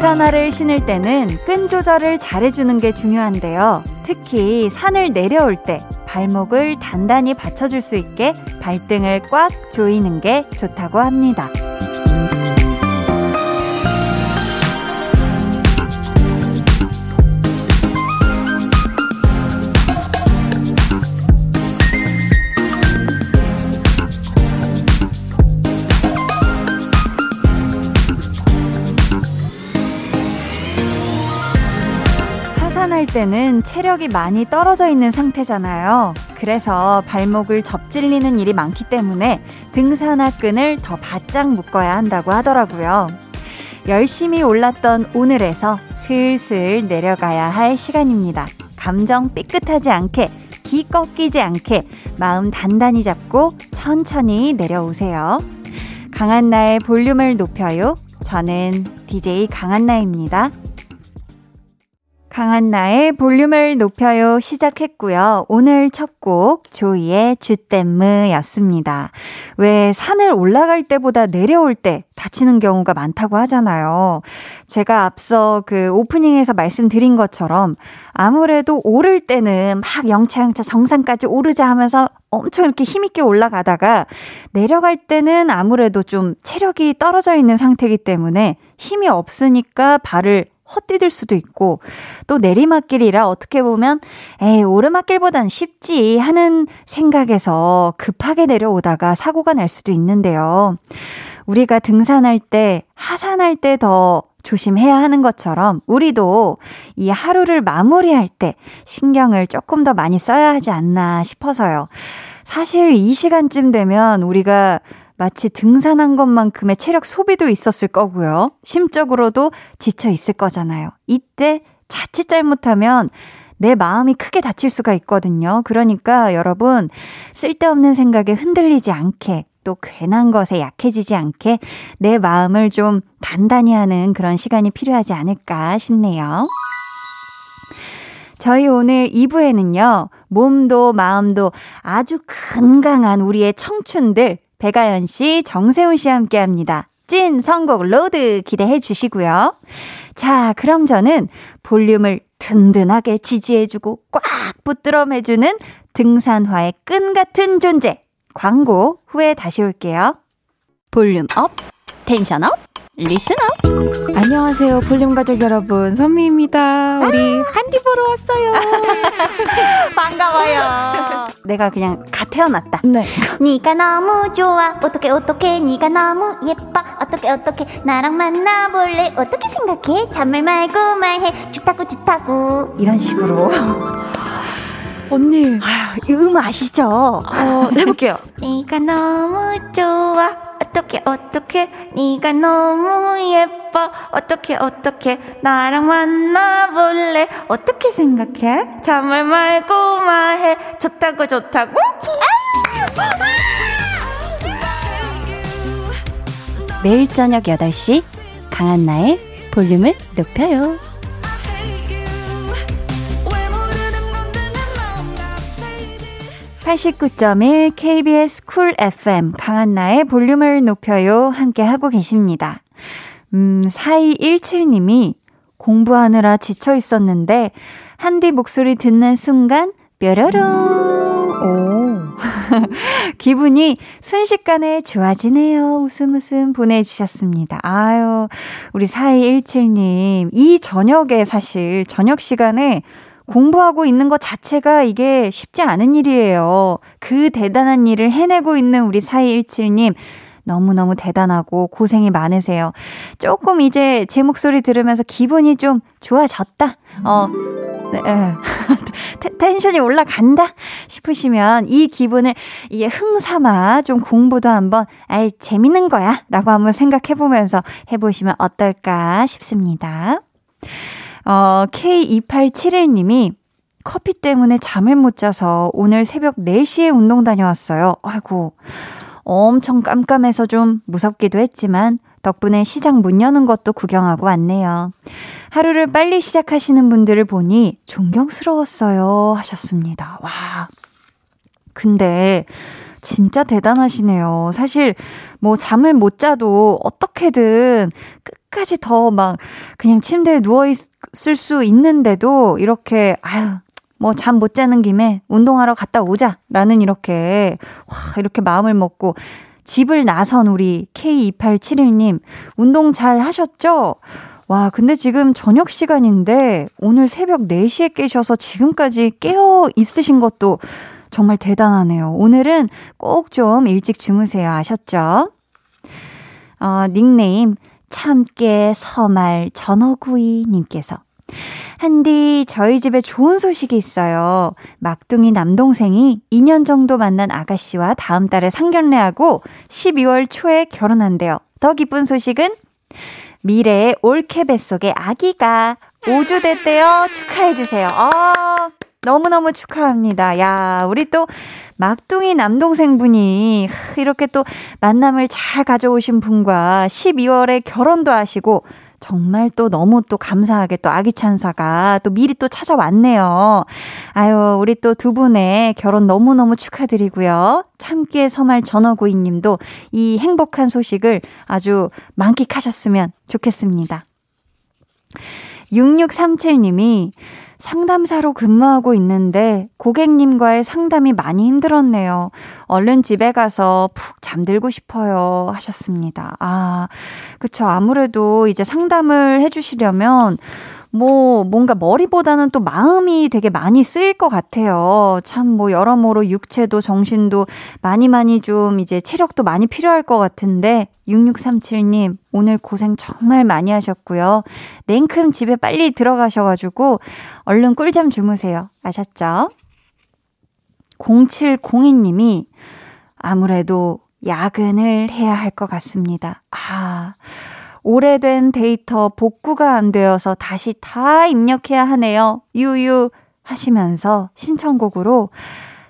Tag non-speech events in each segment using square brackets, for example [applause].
등산화를 신을 때는 끈 조절을 잘해주는 게 중요한데요. 특히 산을 내려올 때 발목을 단단히 받쳐줄 수 있게 발등을 꽉 조이는 게 좋다고 합니다. 때는 체력이 많이 떨어져 있는 상태잖아요. 그래서 발목을 접질리는 일이 많기 때문에 등산화 끈을 더 바짝 묶어야 한다고 하더라고요. 열심히 올랐던 오늘에서 슬슬 내려가야 할 시간입니다. 감정 삐끗하지 않게, 기 꺾이지 않게 마음 단단히 잡고 천천히 내려오세요. 강한나의 볼륨을 높여요. 저는 DJ 강한나입니다. 강한 나의 볼륨을 높여요 시작했고요. 오늘 첫 곡 조이의 주댐무였습니다. 왜 산을 올라갈 때보다 내려올 때 다치는 경우가 많다고 하잖아요. 제가 앞서 그 오프닝에서 말씀드린 것처럼 아무래도 오를 때는 막 영차영차 정상까지 오르자 하면서 엄청 이렇게 힘있게 올라가다가 내려갈 때는 아무래도 좀 체력이 떨어져 있는 상태이기 때문에 힘이 없으니까 발을 헛디딜 수도 있고 또 내리막길이라 어떻게 보면 에이 오르막길보단 쉽지 하는 생각에서 급하게 내려오다가 사고가 날 수도 있는데요. 우리가 등산할 때 하산할 때 더 조심해야 하는 것처럼 우리도 이 하루를 마무리할 때 신경을 조금 더 많이 써야 하지 않나 싶어서요. 사실 이 시간쯤 되면 우리가 마치 등산한 것만큼의 체력 소비도 있었을 거고요. 심적으로도 지쳐 있을 거잖아요. 이때 자칫 잘못하면 내 마음이 크게 다칠 수가 있거든요. 그러니까 여러분, 쓸데없는 생각에 흔들리지 않게, 또 괜한 것에 약해지지 않게 내 마음을 좀 단단히 하는 그런 시간이 필요하지 않을까 싶네요. 저희 오늘 2부에는요, 몸도 마음도 아주 건강한 우리의 청춘들 배가연 씨, 정세운 씨와 함께 합니다. 찐 선곡 road 기대해 주시고요. 자, 그럼 저는 볼륨을 든든하게 지지해주고 꽉 붙들어 매주는 등산화의 끈 같은 존재. 광고 후에 다시 올게요. 볼륨 up, tension up, up. 안녕하세요, 볼륨 가족 여러분. 선미입니다. 우리 한디 보러 왔어요. [laughs] 반가워요. 내가 그냥 갓 태어났다. 네. 네가 너무 좋아. 어떻게 어떻게 네가 너무 예뻐. 어떻게 어떻게 나랑 만나볼래. 어떻게 생각해? 잔말 말고 말해. 좋다고 좋다고. 이런 식으로. [laughs] 언니. 아휴, 이음 아시죠? 어, 해볼게요. [laughs] 네가 너무 좋아. 어떻게 어떻게 네가 너무 예뻐. 어떻게 어떻게 나랑 만나볼래. 어떻게 생각해? 잔말 말고 말해. 좋다고 좋다고. 매일 저녁 8시 강한나의 볼륨을 높여요. 89.1 KBS 쿨 FM 강한나의 볼륨을 높여요 함께 하고 계십니다. 음, 4217님이 공부하느라 지쳐 있었는데 한디 목소리 듣는 순간 뾰로롱 오 [laughs] 기분이 순식간에 좋아지네요. 웃음 웃음 보내주셨습니다. 아유 우리 4217님 이 저녁에 사실 저녁 시간에 공부하고 있는 것 자체가 이게 쉽지 않은 일이에요. 그 대단한 일을 해내고 있는 우리 4217님. 너무너무 대단하고 고생이 많으세요. 조금 이제 제 목소리 들으면서 기분이 좀 좋아졌다. 어, 네, [laughs] 텐션이 올라간다 싶으시면 이 기분을 이게 흥삼아 좀 공부도 한번 아이 재밌는 거야 라고 한번 생각해 보면서 해보시면 어떨까 싶습니다. 어, K2871님이 커피 때문에 잠을 못 자서 오늘 새벽 4시에 운동 다녀왔어요. 아이고, 엄청 깜깜해서 좀 무섭기도 했지만 덕분에 시장 문 여는 것도 구경하고 왔네요. 하루를 빨리 시작하시는 분들을 보니 존경스러웠어요. 하셨습니다. 와. 근데 진짜 대단하시네요. 사실 뭐 잠을 못 자도 어떻게든 끝까지 더 막 그냥 침대에 누워 있을 수 있는데도 이렇게 아유 뭐 잠 못 자는 김에 운동하러 갔다 오자라는 이렇게 와 이렇게 마음을 먹고 집을 나선 우리 K2871님 운동 잘 하셨죠? 와, 근데 지금 저녁 시간인데 오늘 새벽 4시에 깨셔서 지금까지 깨어 있으신 것도 정말 대단하네요. 오늘은 꼭 좀 일찍 주무세요. 아셨죠? 어, 닉네임 참깨 서말 전어구이 님께서 한디, 저희 집에 좋은 소식이 있어요. 막둥이 남동생이 2년 정도 만난 아가씨와 다음 달에 상견례하고 12월 초에 결혼한대요. 더 기쁜 소식은 미래의 올케 뱃속에 아기가 5주 됐대요. 축하해 주세요. 아, 너무너무 축하합니다. 야, 우리 또 막둥이 남동생분이 이렇게 또 만남을 잘 가져오신 분과 12월에 결혼도 하시고 정말 또 너무 또 감사하게 또 아기 찬사가 또 미리 또 찾아왔네요. 아유, 우리 또 두 분의 결혼 너무너무 축하드리고요. 참깨 서말 전어구이 님도 이 행복한 소식을 아주 만끽하셨으면 좋겠습니다. 6637님이 상담사로 근무하고 있는데 고객님과의 상담이 많이 힘들었네요. 얼른 집에 가서 푹 잠들고 싶어요. 하셨습니다. 아, 그쵸. 아무래도 이제 상담을 해주시려면 뭐 뭔가 머리보다는 또 마음이 되게 많이 쓰일 것 같아요. 참 뭐 여러모로 육체도 정신도 많이 많이 좀 이제 체력도 많이 필요할 것 같은데 6637님 오늘 고생 정말 많이 하셨고요. 냉큼 집에 빨리 들어가셔가지고 얼른 꿀잠 주무세요. 아셨죠? 0702님이 아무래도 야근을 해야 할 것 같습니다. 아, 오래된 데이터 복구가 안 되어서 다시 다 입력해야 하네요. 유유 하시면서 신청곡으로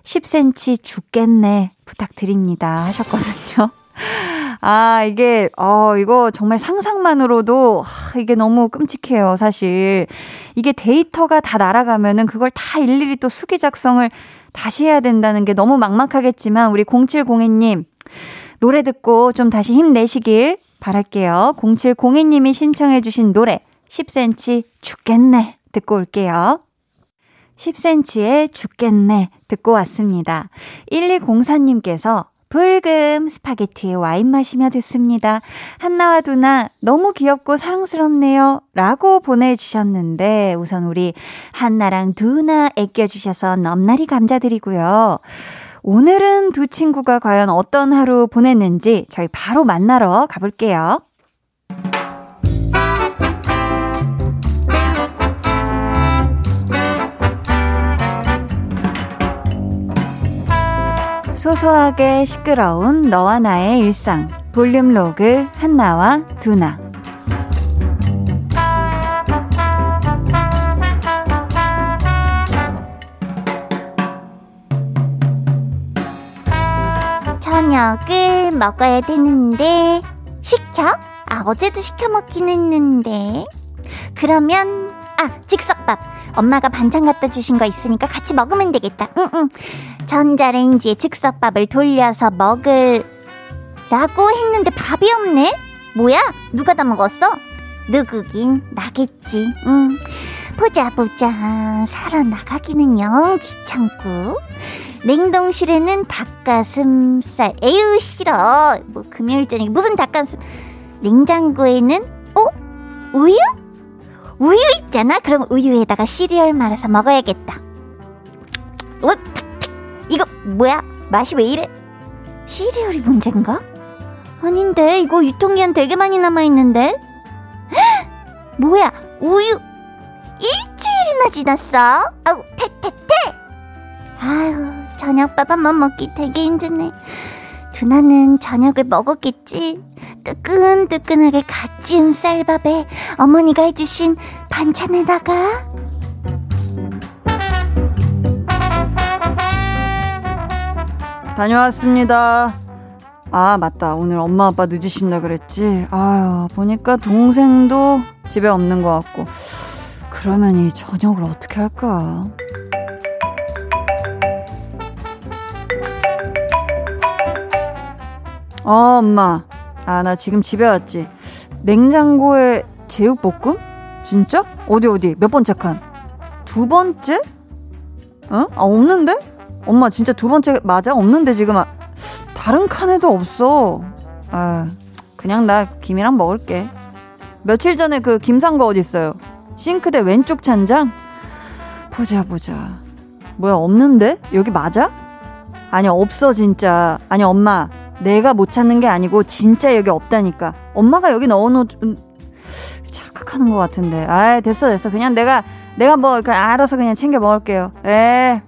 10cm 죽겠네 부탁드립니다 하셨거든요. [laughs] 아, 이게, 어, 이거 정말 상상만으로도, 아, 이게 너무 끔찍해요, 사실. 이게 데이터가 다 날아가면은 그걸 다 일일이 또 수기 작성을 다시 해야 된다는 게 너무 막막하겠지만, 우리 0702님, 노래 듣고 좀 다시 힘내시길 바랄게요. 0702님이 신청해주신 노래 10cm 죽겠네 듣고 올게요. 10cm의 죽겠네 듣고 왔습니다. 1204님께서 불금 스파게티에 와인 마시며 듣습니다. 한나와 두나 너무 귀엽고 사랑스럽네요. 라고 보내주셨는데 우선 우리 한나랑 두나 애껴주셔서 넘나리 감사드리고요. 오늘은 두 친구가 과연 어떤 하루 보냈는지 저희 바로 만나러 가볼게요. 소소하게 시끄러운 너와 나의 일상 볼륨 로그 한나와 두나 저녁을 먹어야 되는데 시켜? 아 어제도 시켜 먹긴 했는데. 그러면 아 즉석밥. 엄마가 반찬 갖다 주신 거 있으니까 같이 먹으면 되겠다. 응응. 전자레인지에 즉석밥을 돌려서 먹을 라고 했는데 밥이 없네? 뭐야? 누가 다 먹었어? 누구긴 나겠지. 응. 보자 보자. 살아나가기는 영 귀찮고 냉동실에는 닭가슴살. 에휴 싫어. 뭐 금요일 저녁에 무슨 닭가슴? 냉장고에는 어? 우유? 우유 있잖아? 그럼 우유에다가 시리얼 말아서 먹어야겠다. 어 이거 뭐야? 맛이 왜 이래? 시리얼이 문제인가? 아닌데 이거 유통기한 되게 많이 남아있는데? 뭐야? 우유! 일주일이나 지났어? 아우 태태태! 아유 저녁밥 한 번 먹기 되게 힘드네 두나는 저녁을 먹었겠지 뜨끈뜨끈하게 갓 지은 쌀밥에 어머니가 해주신 반찬에다가 다녀왔습니다. 아, 맞다. 오늘 엄마 아빠 늦으신다 그랬지. 아유, 보니까 동생도 집에 없는 것 같고. 그러면 이 저녁을 어떻게 할까? 어, 엄마. 아, 나 지금 집에 왔지. 냉장고에 제육볶음? 진짜? 어디, 어디? 몇 번째 칸? 두 번째? 어? 아, 없는데? 엄마, 진짜 두 번째 맞아? 없는데, 지금. 아, 다른 칸에도 없어. 아, 그냥 나 김이랑 먹을게. 며칠 전에 그 김상거 어딨어요? 싱크대 왼쪽 찬장? 보자, 보자. 뭐야, 없는데? 여기 맞아? 아니, 없어, 진짜. 아니, 엄마. 내가 못 찾는 게 아니고 진짜 여기 없다니까. 엄마가 여기 넣어놓 음, 착각하는 것 같은데. 아, 됐어 됐어. 그냥 내가 내가 뭐그 알아서 그냥 챙겨 먹을게요. 에.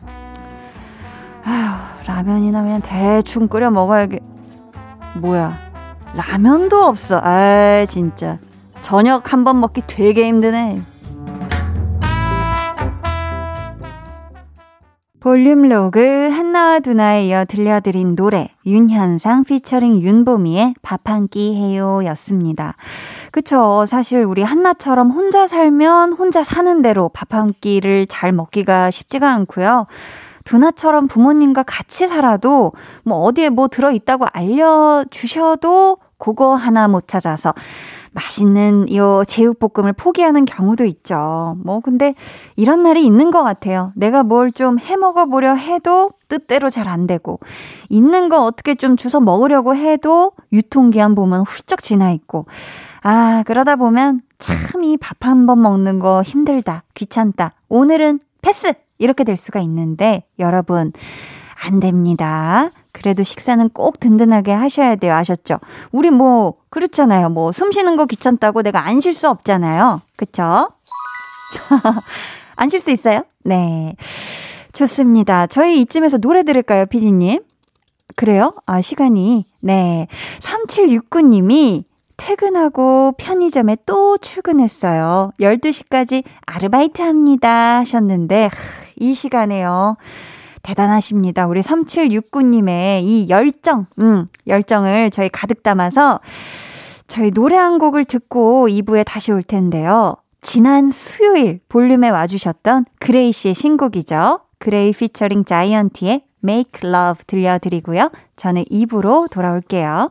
아휴, 라면이나 그냥 대충 끓여 먹어야겠. 뭐야? 라면도 없어. 아, 진짜. 저녁 한 번 먹기 되게 힘드네. 볼륨 로그 한나와 두나에 이어 들려드린 노래 윤현상 피처링 윤보미의 밥 한 끼 해요 였습니다. 그쵸. 사실 우리 한나처럼 혼자 살면 혼자 사는 대로 밥 한 끼를 잘 먹기가 쉽지가 않고요. 두나처럼 부모님과 같이 살아도 뭐 어디에 뭐 들어있다고 알려주셔도 그거 하나 못 찾아서 맛있는 요 제육볶음을 포기하는 경우도 있죠. 뭐, 근데 이런 날이 있는 것 같아요. 내가 뭘 좀 해 먹어보려 해도 뜻대로 잘 안 되고, 있는 거 어떻게 좀 주워 먹으려고 해도 유통기한 보면 훌쩍 지나 있고, 아, 그러다 보면 참 이 밥 한 번 먹는 거 힘들다, 귀찮다, 오늘은 패스! 이렇게 될 수가 있는데, 여러분, 안 됩니다. 그래도 식사는 꼭 든든하게 하셔야 돼요. 아셨죠? 우리 뭐, 그렇잖아요. 뭐, 숨 쉬는 거 귀찮다고 내가 안 쉴 수 없잖아요. 그쵸? [laughs] 안 쉴 수 있어요? 네. 좋습니다. 저희 이쯤에서 노래 들을까요, 피디님? 그래요? 아, 시간이. 네. 3769님이 퇴근하고 편의점에 또 출근했어요. 12시까지 아르바이트 합니다. 하셨는데, 이 시간에요. 대단하십니다. 우리 3769님의 이 열정, 음, 열정을 저희 가득 담아서 저희 노래 한 곡을 듣고 2부에 다시 올 텐데요. 지난 수요일 볼륨에 와주셨던 그레이 씨의 신곡이죠. 그레이 피처링 자이언티의 Make Love 들려드리고요. 저는 2부로 돌아올게요.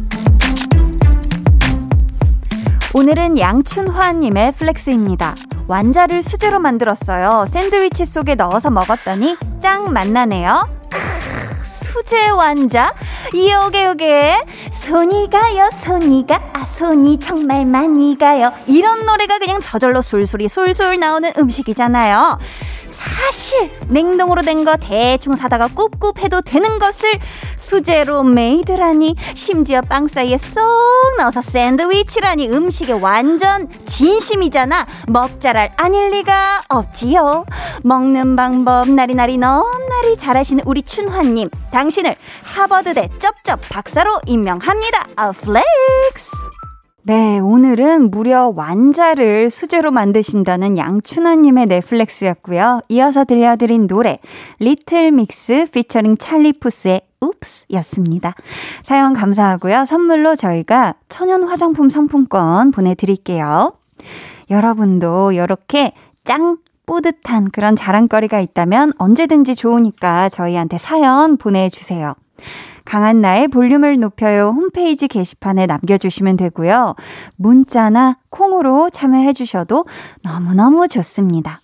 오늘은 양춘화님의 flex입니다. 완자를 수제로 만들었어요. 샌드위치 속에 넣어서 먹었더니 짱 맛나네요. 수제 완자? 요게 요게. 손이 가요 손이 가아 손이 정말 많이 가요. 이런 노래가 그냥 저절로 술술이 술술 나오는 음식이잖아요. 사실 냉동으로 된 거 대충 사다가 꿉꿉 해도 되는 것을 수제로 메이드라니 심지어 빵 사이에 쏙 넣어서 샌드위치라니 음식에 완전 진심이잖아. 먹잘알 아닐 리가 없지요. 먹는 방법 나리나리 넘나리 잘하시는 우리 춘화님 당신을 하버드대 쩝쩝 박사로 임명합니다 아 flex 네, 오늘은 무려 완자를 수제로 만드신다는 양춘화님의 flex였고요. 이어서 들려드린 노래, 리틀 믹스 피처링 찰리 푸스의 Oops 였습니다. 사연 감사하고요. 선물로 저희가 천연 화장품 상품권 보내드릴게요. 여러분도 이렇게 짱 뿌듯한 그런 자랑거리가 있다면 언제든지 좋으니까 저희한테 사연 보내주세요. 강한나의 볼륨을 높여요 홈페이지 게시판에 남겨주시면 되고요. 문자나 콩으로 참여해 주셔도 너무너무 좋습니다.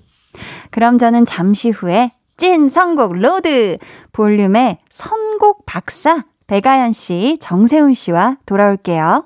그럼 저는 잠시 후에 찐 선곡 road 볼륨의 선곡 박사 배가연 씨, 정세훈 씨와 돌아올게요.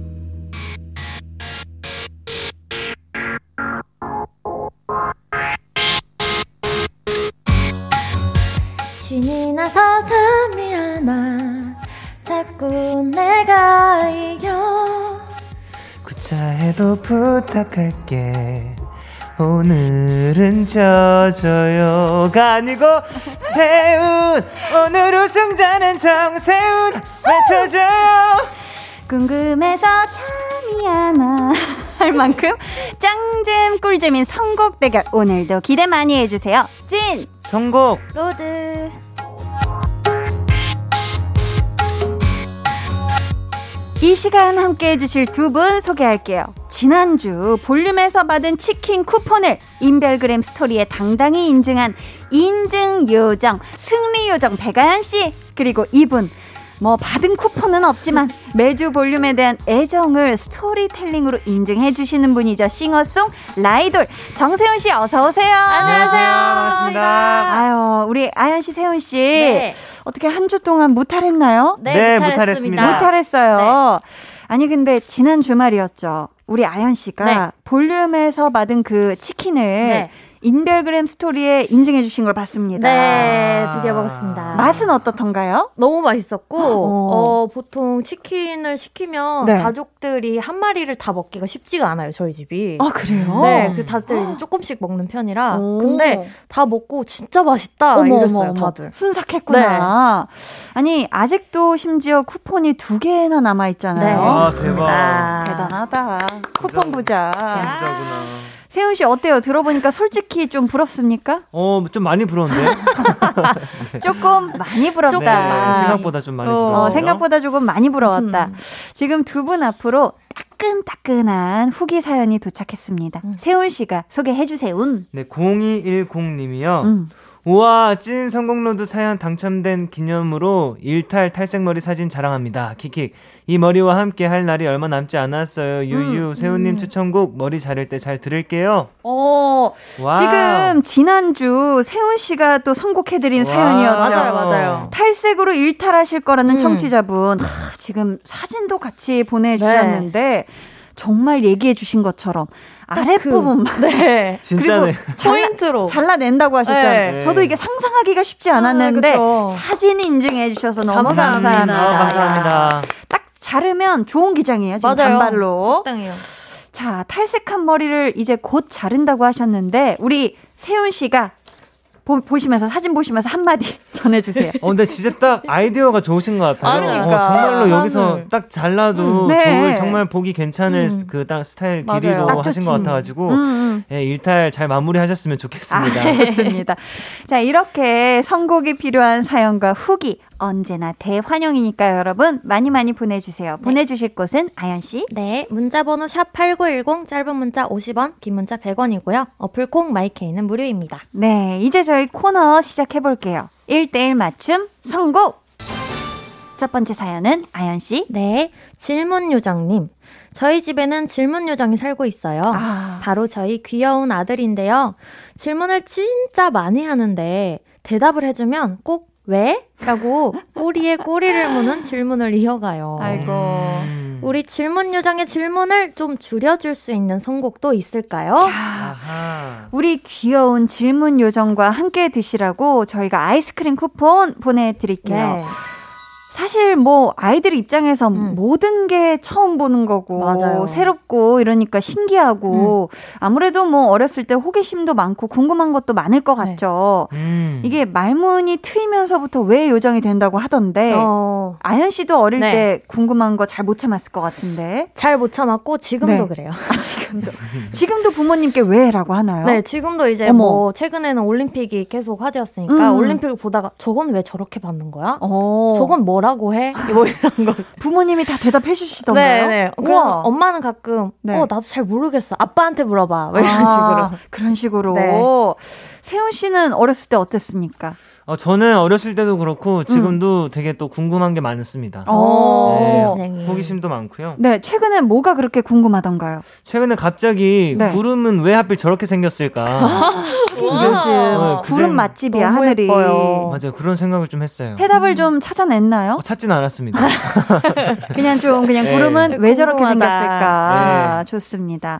신이 나서 잠이 안 와. 자꾸 내가 이겨. 구차해도 부탁할게. 오늘은 져줘요가 아니고 세운 오늘 우승자는 정세운 외쳐줘요 궁금해서 잠이 안 와. [laughs] 할 만큼 짱잼 꿀잼인 선곡 대결 오늘도 기대 많이 해주세요. 찐! 선곡 road. 이 시간 함께 해주실 두 분 소개할게요. 지난주 볼륨에서 받은 치킨 쿠폰을 인별그램 스토리에 당당히 인증한 인증 요정, 승리 요정 배가연 씨. 그리고 이분. 뭐 받은 쿠폰은 없지만 매주 볼륨에 대한 애정을 스토리텔링으로 인증해 주시는 분이죠. 싱어송 라이돌 정세훈 씨 어서 오세요. 안녕하세요 반갑습니다 아유, 우리 아연 씨, 세훈 씨. 네. 어떻게 한 주 동안 무탈했나요? 네, 무탈했습니다. 무탈했어요. 아니 근데 지난 주말이었죠. 우리 아연 씨가 네. 볼륨에서 받은 그 치킨을 네. 인별그램 스토리에 인증해 주신 걸 봤습니다. 네, 드디어 먹었습니다. 맛은 어떻던가요? 너무 맛있었고, 어. 어, 보통 치킨을 시키면 네. 가족들이 한 마리를 다 먹기가 쉽지가 않아요, 저희 집이. 아 그래요? 네, 그 다들 이제 조금씩 먹는 편이라. 오. 근데 다 먹고 진짜 맛있다 어머, 이랬어요, 어머. 다들. 순삭했구나. 아니 아직도 심지어 쿠폰이 두 개나 남아 있잖아요. 네. 아 대박 아. 대단하다. 쿠폰 부자. 진짜구나 세훈 씨 어때요? 들어보니까 솔직히 좀 부럽습니까? 어 좀 많이 부러운데 [laughs] 조금 많이 부럽다. 네, 생각보다 좀 많이 어, 부러워요 어, 생각보다 조금 많이 부러웠다. 음. 지금 두 분 앞으로 따끈따끈한 후기 사연이 도착했습니다. 음. 세훈 씨가 소개해 주세요. 네 0210님이요 음. 우와 찐 성공로드 사연 당첨된 기념으로 일탈 탈색머리 사진 자랑합니다. 킥킥 이 머리와 함께 할 날이 얼마 남지 않았어요. 유유 음, 세훈님 음. 추천곡 머리 자를 때 잘 들을게요. 어, 와 지금 지난주 세훈 씨가 또 선곡해드린 와. 사연이었죠. 맞아요, 맞아요. 탈색으로 일탈하실 거라는 음. 청취자분 하, 지금 사진도 같이 보내주셨는데 정말 얘기해 주신 것처럼 아랫부분만 네. [laughs] 진짜네. 포인트로. 잘라낸다고 하셨잖아요. 네. 저도 이게 상상하기가 쉽지 않았는데 아, 그쵸. 사진 인증해 주셔서 너무 감사합니다. 감사합니다. 아, 감사합니다. 딱 자르면 좋은 기장이에요. 지금 맞아요. 단발로. 적당해요. 자, 탈색한 머리를 이제 곧 자른다고 하셨는데 우리 세훈 씨가 보, 보시면서 사진 보시면서 한마디 [laughs] 전해주세요. 어, 근데 진짜 딱 아이디어가 좋으신 것 같아요. 그러니까. 어, 정말로 하늘. 여기서 딱 잘라도 음, 네. 좋을 정말 보기 괜찮을 음. 그딱 스타일 맞아요. 길이로 딱 하신. 것 같아가지고 음, 음. 예, 일탈 잘 마무리하셨으면 좋겠습니다. 아, [laughs] 좋습니다. 자, 이렇게 선곡이 필요한 사연과 후기 언제나 대환영이니까요, 여러분. 많이 많이 보내주세요. 보내주실 곳은 아연씨. 네, 문자번호 샵8910, 짧은 문자 50원, 긴 문자 100원이고요. 어플콩 마이케이는 무료입니다. 네, 이제 저희 코너 시작해볼게요. 1대1 맞춤 선곡! 첫 번째 사연은 아연씨. 네, 질문 요정님. 저희 집에는 질문 요정이 살고 있어요. 아, 바로 저희 귀여운 아들인데요. 질문을 진짜 많이 하는데 대답을 해주면 꼭 왜? 라고 꼬리에 꼬리를 무는 질문을 이어가요. 아이고. 음. 우리 질문 요정의 질문을 좀 줄여줄 수 있는 선곡도 있을까요? 아하. 우리 귀여운 질문 요정과 함께 드시라고 저희가 아이스크림 쿠폰 보내드릴게요. 네. 사실 뭐 아이들 입장에서 음. 모든 게 처음 보는 거고 맞아요. 새롭고 이러니까 신기하고 아무래도 뭐 어렸을 때 호기심도 많고 궁금한 것도 많을 것 네. 같죠. 음. 이게 말문이 트이면서부터 왜 요정이 된다고 하던데 어, 아연 씨도 어릴 네. 때 궁금한 거 잘 못 참았을 것 같은데 잘 못 참았고 지금도 네. 그래요. 아 지금도 지금도 부모님께 왜라고 하나요? 네, 지금도 이제 어머. 뭐 최근에는 올림픽이 계속 화제였으니까 음. 올림픽을 보다가 저건 왜 저렇게 받는 거야? 어, 저건 뭐 라고 해? [laughs] 뭐 이런 거. 부모님이 다 대답해 주시던가요? 네, 네. 그래서 엄마는 가끔 네. 어 나도 잘 모르겠어. 아빠한테 물어봐. 뭐 이런 아, 식으로. 그런 식으로. 네. 세훈 씨는 어렸을 때 어땠습니까? 어, 저는 어렸을 때도 그렇고 지금도 되게 또 궁금한 게 많습니다. 어. 네. 호기심도 많고요. 네, 최근에 뭐가 그렇게 궁금하던가요? 최근에 갑자기 네. 구름은 왜 하필 저렇게 생겼을까? [laughs] 요즘 네, 구름 맛집이야 하늘이. 예뻐요. 맞아요. 그런 생각을 좀 했어요. 해답을 좀 찾아냈나요? 어, 찾진 않았습니다. [laughs] 그냥 좀 그냥 네. 구름은 왜 저렇게 궁금하다. 생겼을까? 좋습니다.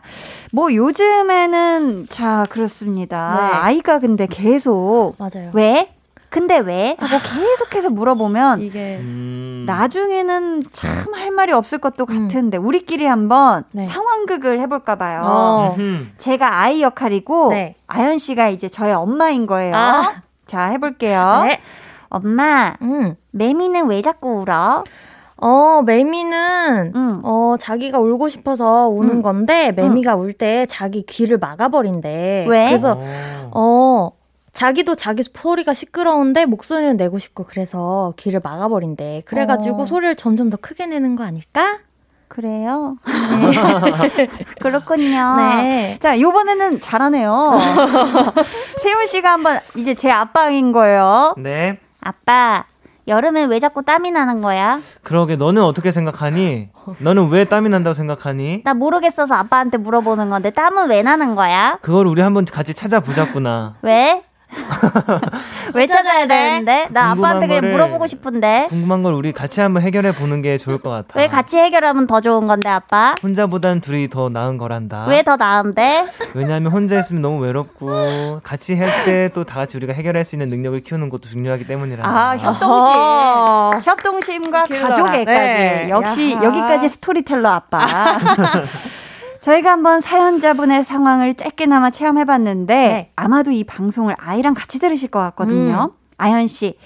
뭐 요즘에는 자 그렇습니다. 네. 아이가 근데 계속 맞아요. 왜? 근데 왜? 하고 계속해서 물어보면 [laughs] 이게 음. 나중에는 참 할 말이 없을 것도 음. 같은데 우리끼리 한번 네. 상황극을 해볼까 봐요. 어. 제가 아이 역할이고 네. 아연 씨가 이제 저의 엄마인 거예요. 아. 자 해볼게요. 네. 엄마, 음. 매미는 왜 자꾸 울어? 어, 매미는 음. 어, 자기가 울고 싶어서 우는 음. 건데 매미가 울때 자기 귀를 막아버린대. 왜? 그래서 어. 어, 자기도 자기 소리가 시끄러운데 목소리는 내고 싶고 그래서 귀를 막아버린대. 그래가지고 어. 소리를 점점 더 크게 내는 거 아닐까? 그래요? [laughs] 그렇군요. 네. 자, 요번에는 잘하네요. [laughs] 세훈 씨가 한번 이제 제 아빠인 거예요. 네. 아빠, 여름엔 왜 자꾸 땀이 나는 거야? 그러게 너는 어떻게 생각하니? 너는 왜 땀이 난다고 생각하니? 나 모르겠어서 아빠한테 물어보는 건데 땀은 왜 나는 거야? 그걸 우리 한번 같이 찾아보자꾸나. 왜? [laughs] 왜 찾아야 되는데? 나 아빠한테 그냥 물어보고 싶은데. 궁금한 걸 우리 같이 한번 해결해 보는 게 좋을 것 같아. 왜 같이 해결하면 더 좋은 건데, 아빠? 혼자보단 둘이 더 나은 거란다. 왜 더 나은데? 왜냐하면 혼자 있으면 너무 외롭고 같이 할 때 또 다 같이 우리가 해결할 수 있는 능력을 키우는 것도 중요하기 때문이란다. 아, 협동심. 협동심과. 가족애까지. 네. 역시 야하. 여기까지 스토리텔러 아빠. [laughs] 저희가 한번 사연자분의 상황을 짧게나마 체험해봤는데 네. 아마도 이 방송을 아이랑 같이 들으실 것 같거든요. 아연 씨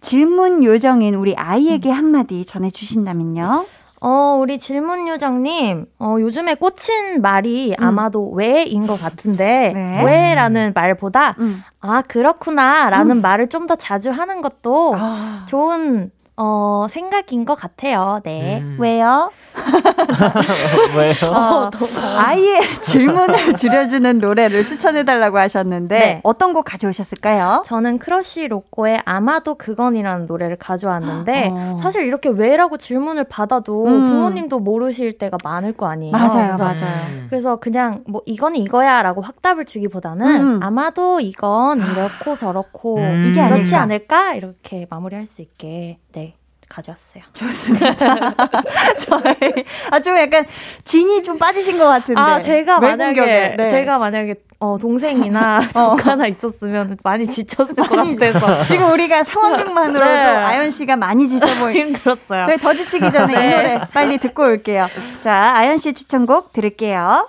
질문 요정인 우리 아이에게 한마디 전해주신다면요. 어, 우리 질문 요정님, 어, 요즘에 꽂힌 말이 음. 아마도 왜인 것 같은데, 네. 왜 라는 말보다, 음. 아, 그렇구나, 라는 말을 좀 더 자주 하는 것도 아, 좋은, 어, 생각인 것 같아요. 네. 음. 왜요? [laughs] 왜요? 어, 아이의 질문을 [laughs] 줄여주는 노래를 추천해달라고 하셨는데 네. 어떤 곡 가져오셨을까요? 저는 크러쉬 로꼬의 아마도 그건이라는 노래를 가져왔는데 어. 사실 이렇게 왜라고 질문을 받아도 음. 부모님도 모르실 때가 많을 거 아니에요. 맞아요, 그래서, 맞아요. 음. 그래서 그냥 뭐 이건 이거야라고 확답을 주기보다는 음. 아마도 이건 이렇고 저렇고 음. 이게 그렇지. 않을까 이렇게 마무리할 수 있게 네 가져왔어요. [laughs] 좋습니다. 저희 아좀 약간 진이 좀 빠지신 것 같은데. 아 제가 만약에. 네. 제가 만약에 어, 동생이나 [laughs] [laughs] 조카나 있었으면 많이 지쳤을 것 많이 같아서 지금 우리가 상황극만으로도 네. 아연 씨가 많이 지쳐 보이. 힘들었어요. 저희 더 지치기 전에 이 네. 노래 빨리 듣고 올게요. 자, 아연 씨 추천곡 들을게요.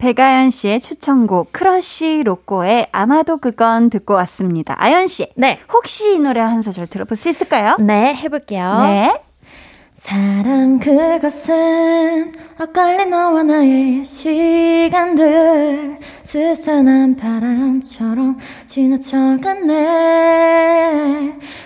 백아연 씨의 추천곡 크러쉬 로꼬의 아마도 그건 듣고 왔습니다. 아연 씨, 네. 혹시 이 노래 한 소절 들어볼 수 있을까요? 네, 해볼게요. 네. 사랑 그것은 엇갈린 너와 나의 시간들. 스산한 바람처럼 지나쳐갔네.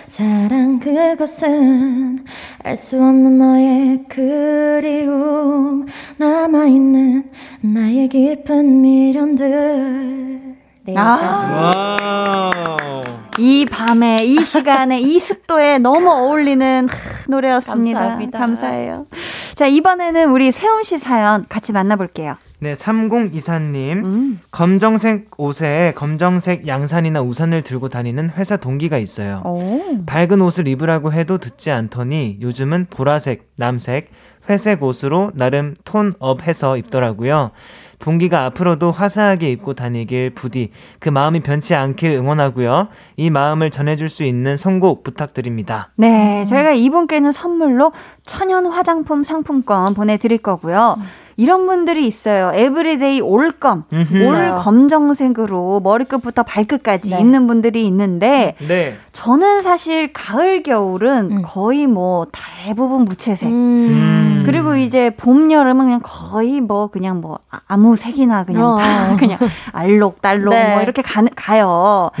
사랑 그것은 알 수 없는 너의 그리움. 남아있는 나의 깊은 미련들. 네, 아. 와우. 이 밤에, 이 시간에, 이 습도에 너무 어울리는 하, 노래였습니다. 감사합니다. 감사해요. 자, 이번에는 우리 세훈 씨 사연 같이 만나볼게요. 네, 3024님. 음. 검정색 옷에 검정색 양산이나 우산을 들고 다니는 회사 동기가 있어요. 오. 밝은 옷을 입으라고 해도 듣지 않더니 요즘은 보라색, 남색, 회색 옷으로 나름 tone up해서 입더라고요. 동기가 앞으로도 화사하게 입고 다니길 부디 그 마음이 변치 않길 응원하고요. 이 마음을 전해줄 수 있는 선곡 부탁드립니다. 네, 저희가 이분께는 선물로 천연 화장품 상품권 보내드릴 거고요. 이런 분들이 있어요. everyday all검, 음흠. 올 있어요. 검정색으로 머리끝부터 발끝까지 네. 입는 분들이 있는데 네. 저는 사실 가을 겨울은 음. 거의 뭐 대부분 무채색. 음. 그리고 이제 봄 여름은 그냥 거의 뭐 그냥 뭐 아- 아무 색이나 그냥 어. 다 [laughs] 그냥 알록달록 네. 뭐 이렇게 가, 가요.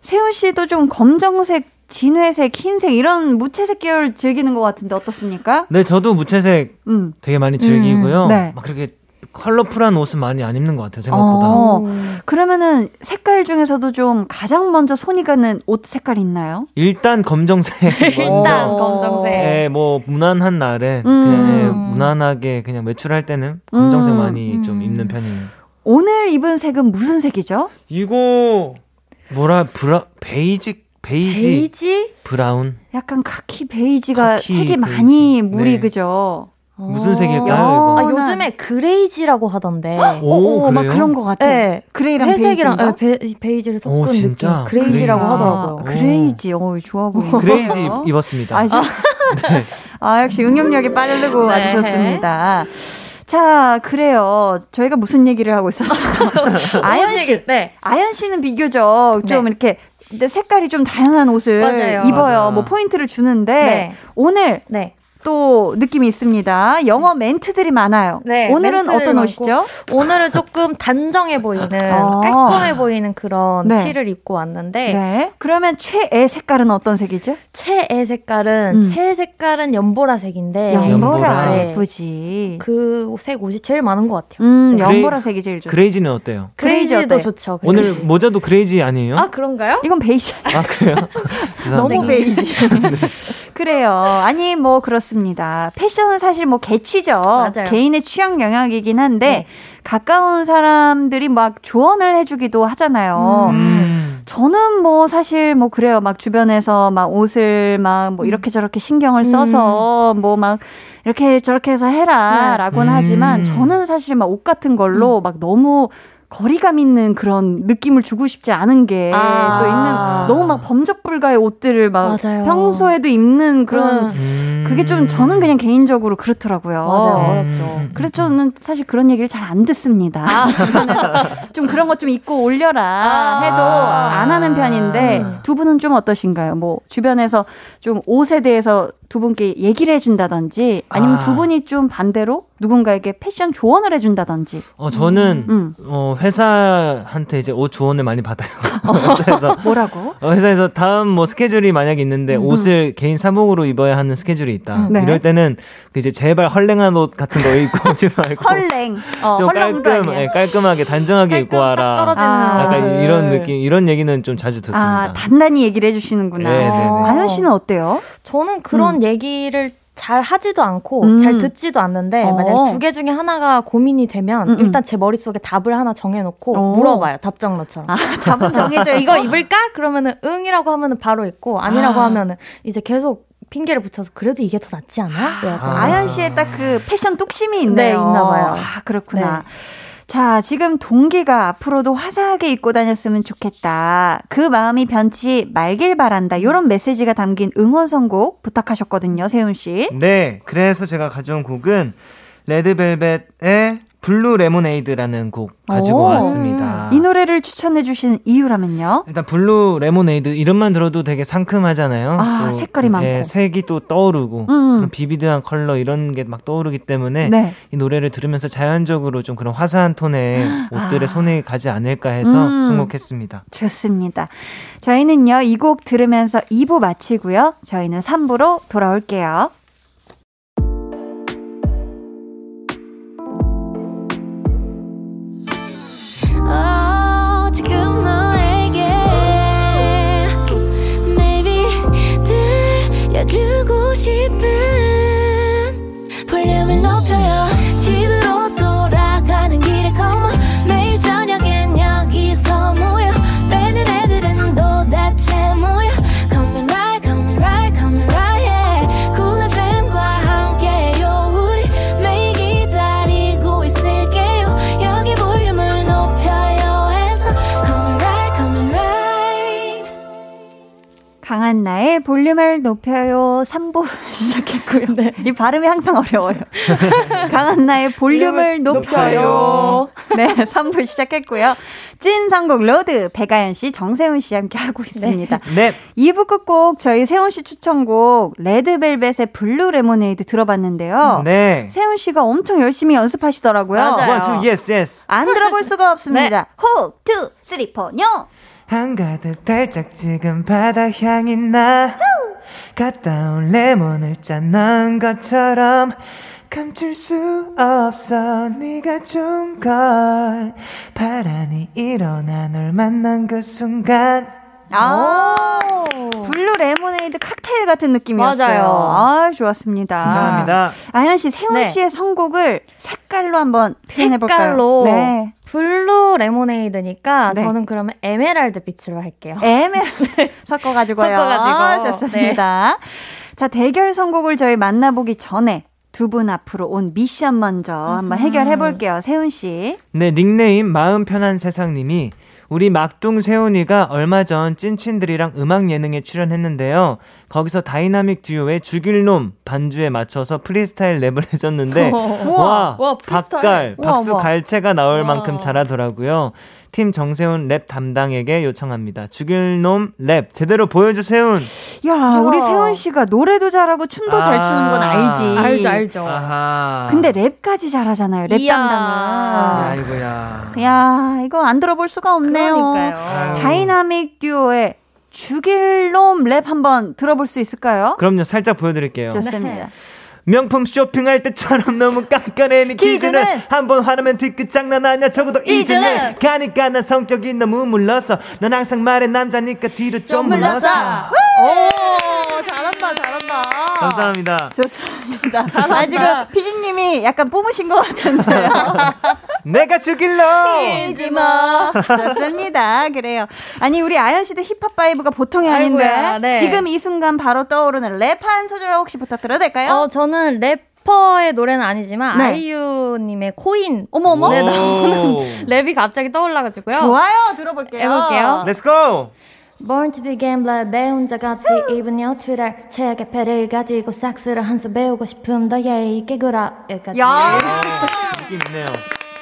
세훈 씨도 좀 검정색, 진회색, 흰색 이런 무채색 계열 즐기는 것 같은데 어떻습니까? 네, 저도 무채색 음. 되게 많이 즐기고요. 음, 네. 막 그렇게 컬러풀한 옷은 많이 안 입는 것 같아요, 생각보다. 어, 그러면은 색깔 중에서도 좀 가장 먼저 손이 가는 옷 색깔 있나요? 일단 검정색 [laughs] 일단. 검정색. 예, 뭐 무난한 날에 음. 그냥 예, 무난하게 그냥 외출할 때는 검정색 음. 많이 좀 음. 입는 편이에요. 오늘 입은 색은 무슨 색이죠? 이거 뭐라 브라 베이지 베이지, 베이지? 브라운 약간 카키 베이지가 카키 색이 베이지. 많이 물이 네. 그죠? 무슨 색일까요, 야. 이거? 아, 어, 요즘에 greige라고 하던데. 오, 어, 막 그래요? 그런 것 같아. 네. gray랑 회색이랑 베이지인가? 예, 베, 베이지를 섞은 오, 진짜? 느낌. greige라고 greige. 하더라고요. 아, greige, 어, 좋아 보이네. greige 입- 입었습니다. 아주. 아, 역시 응용력이 빠르고 아주 네. 좋습니다. 자, 그래요. 저희가 무슨 얘기를 하고 있었어요? [laughs] 아연 씨. 네. 아연 씨는 비교적 좀 네. 이렇게 근데 색깔이 좀 다양한 옷을 맞아요. 입어요. 맞아. 뭐 포인트를 주는데 네. 오늘 네. 또 느낌이 있습니다. 영어 멘트들이 많아요. 네, 오늘은 어떤 많고. 옷이죠? 오늘은 조금 단정해 보이는 아. 깔끔해 보이는 그런 네. 티를 입고 왔는데 네. 그러면 최애 색깔은 어떤 색이죠? 최애 색깔은 음. 최애 색깔은 연보라색인데 연보라. 네. 예쁘지. 그 색 옷이 제일 많은 것 같아요. 음, 연보라색이 제일 좋아. greige는 어때요? greige greige도 어때? 좋죠. 오늘 greige. 모자도 greige 아니에요? 아 그런가요? 이건 베이지. 아, 그래요? [laughs] 너무. 베이지. [laughs] 그래요. 아니 뭐 그렇습니다. 패션은 사실 뭐 개취죠. 맞아요. 개인의 취향 영역이긴 한데 네. 가까운 사람들이 막 조언을 해주기도 하잖아요. 음. 저는 뭐 사실 뭐 그래요. 막 주변에서 막 옷을 막 뭐 이렇게 저렇게 신경을 써서 뭐막 이렇게 저렇게 해서 해라라고는 음. 하지만 저는 사실 막 옷 같은 걸로 막 너무 거리감 있는 그런 느낌을 주고 싶지 않은 게또 아. 있는 너무 막 범접 불가의 옷들을 막 맞아요. 평소에도 입는 그런 음. 음. 그게 좀 저는 그냥 개인적으로 그렇더라고요. 맞아요. 음. 어렵죠. 그래서 저는 사실 그런 얘기를 잘 안 듣습니다. [laughs] 주변에서 좀 그런 것 좀 입고 올려라 아. 해도 안 하는 편인데 음. 두 분은 좀 어떠신가요? 뭐 주변에서 좀 옷에 대해서 두 분께 얘기를 해준다든지 아니면 아. 두 분이 좀 반대로 누군가에게 패션 조언을 해준다든지. 어, 저는 음. 어, 회사한테 이제 옷 조언을 많이 받아요. [laughs] 그래서 뭐라고? 어, 회사에서 다음 뭐 스케줄이 만약에 있는데 옷을 개인 사복으로 입어야 하는 스케줄이 있다. 음. 네. 이럴 때는 그 이제 제발 헐랭한 옷 같은 거 입고 오지 [laughs] 말고 헐랭. 어, 좀 깔끔. 예, 깔끔하게 단정하게 입고 깔끔 와라. 떨어지는 아. 약간 옷을. 이런 느낌, 이런 얘기는 좀 자주 듣습니다. 아 단단히 얘기를 해주시는구나. 네, 네, 네. 아연 씨는 어때요? 저는 그런 얘기를 잘 하지도 않고 음. 잘 듣지도 않는데 어. 만약 두 개 중에 하나가 고민이 되면 음, 음. 일단 제 머릿속에 답을 하나 정해놓고 어. 물어봐요 답정너처럼 아 답은 정해져 있고. [laughs] 이거 입을까? 그러면은 응이라고 하면은 바로 입고 아니라고 아. 하면은 이제 계속 핑계를 붙여서 그래도 이게 더 낫지 않아? 네, 약간 아. 아연 씨의 딱 그 패션 뚝심이 있네요. 네, 있나 봐요. 아, 그렇구나. 자, 지금 동기가 앞으로도 화사하게 입고 다녔으면 좋겠다. 그 마음이 변치 말길 바란다. 이런 메시지가 담긴 응원 선곡 부탁하셨거든요, 세훈 씨. 네, 그래서 제가 가져온 곡은 레드벨벳의 Blue Lemonade라는 곡 가지고 오. 왔습니다. 이 노래를 추천해 주신 이유라면요? 일단 Blue Lemonade 이름만 들어도 되게 상큼하잖아요. 아, 색깔이 많고. 예, 색이 또 떠오르고 음. 그런 vivid한 컬러 이런 게 막 떠오르기 때문에 네. 이 노래를 들으면서 자연적으로 좀 그런 화사한 톤의 옷들에 [gasps] 아. 손이 가지 않을까 해서 음. 선곡했습니다. 좋습니다. 저희는요, 이 곡 들으면서 2부 마치고요. 저희는 3부로 돌아올게요. 볼륨을 높여요 3부 [laughs] 시작했고요. 네. 이 발음이 항상 어려워요. [laughs] 강한나의 볼륨을 높여요. 네, 3부 시작했고요. 찐 선곡 로드 백아연 씨, 정세훈 씨 함께 하고 있습니다. 네. 2부 끝곡 저희 세훈 씨 추천곡 레드벨벳의 Blue Lemonade 들어봤는데요. 네. 세훈 씨가 엄청 열심히 연습하시더라고요. 맞아요. one, two, yes, yes. 안 들어볼 수가 없습니다. 호, two, three, four, 뇨! 한가득 달짝지근 바다 향이 나. 갓 따온 레몬을 짠 넣은 것처럼 감출 수 없어 네가 좋은 걸. 바람이 일어나 널 만난 그 순간 아, Blue Lemonade 칵테일 같은 느낌이었어요. 맞아요. 아, 좋았습니다. 감사합니다 아연 씨, 세훈 네. 씨의 선곡을 색깔로 한번 표현해 볼까요? 색깔로 네. Blue Lemonade니까 네. 저는 그러면 에메랄드 빛으로 할게요. 에메랄드 [laughs] 섞어 가지고요. 섞어 가지고. 아, 좋습니다. 자, 대결 선곡을 저희 만나보기 전에 두분 앞으로 온 미션 먼저 한번 해결해 볼게요. 세훈 씨. 네 닉네임 마음 편한 세상님이 우리 막둥 세훈이가 얼마 전 찐친들이랑 음악 예능에 출연했는데요. 거기서 다이나믹 듀오의 죽일 놈 반주에 맞춰서 프리스타일 랩을 [laughs] 해줬는데 [laughs] 와, 와, 프리스타일. 박갈, 박수. 갈채가 나올 와. 만큼 잘하더라고요. 팀 정세훈 랩 담당에게 요청합니다. 죽일 놈 랩 제대로 보여주 세훈. 야, 우리 세훈 씨가 노래도 잘하고 춤도 잘 추는 건 아. 알지. 알죠, 알죠. 아하. 근데 랩까지 잘하잖아요. 랩. 담당은. 아이고야. 야, 이거 안 들어볼 수가 없네요. 그러니까요. 다이나믹 듀오의 죽일 놈 랩 한번 들어볼 수 있을까요? 그럼요. 살짝 보여드릴게요. 좋습니다. 명품 쇼핑할 때처럼 너무 깐깐해 네 기준은? 기준은 한번 화나면 뒤끝 장난 아니야. 적어도 이제는 가니까 난 성격이 너무 물러서. 넌 항상 말해 남자니까 뒤로 좀 물러서. 오, 잘한다, 잘한다. 감사합니다 좋습니다. [laughs] 아, 지금 피디님이 약간 뿜으신 것 같은데요. [laughs] 내가 죽일러 이지 뭐. 좋습니다. 그래요. 아니, 우리 아연 씨도 힙합 vibe가 보통이 아닌데. 아이고야, 네. 지금 이 순간 바로 떠오르는 랩 한 소절 혹시 부탁드려도 될까요? 어, 저는 래퍼의 노래는 아니지만 네. 아이유님의 코인 어머, 어머. 노래 나오는 오. [laughs] 랩이 갑자기 떠올라가지고요. 좋아요. 들어볼게요. 해볼게요. Let's go Born to be gambler 배운 적 없지 입은 여투를 최악의 패를 가지고 싹쓸이 한 수 배우고 싶음 더 예의있게 굴어 여기까지 야, 느낌 있네요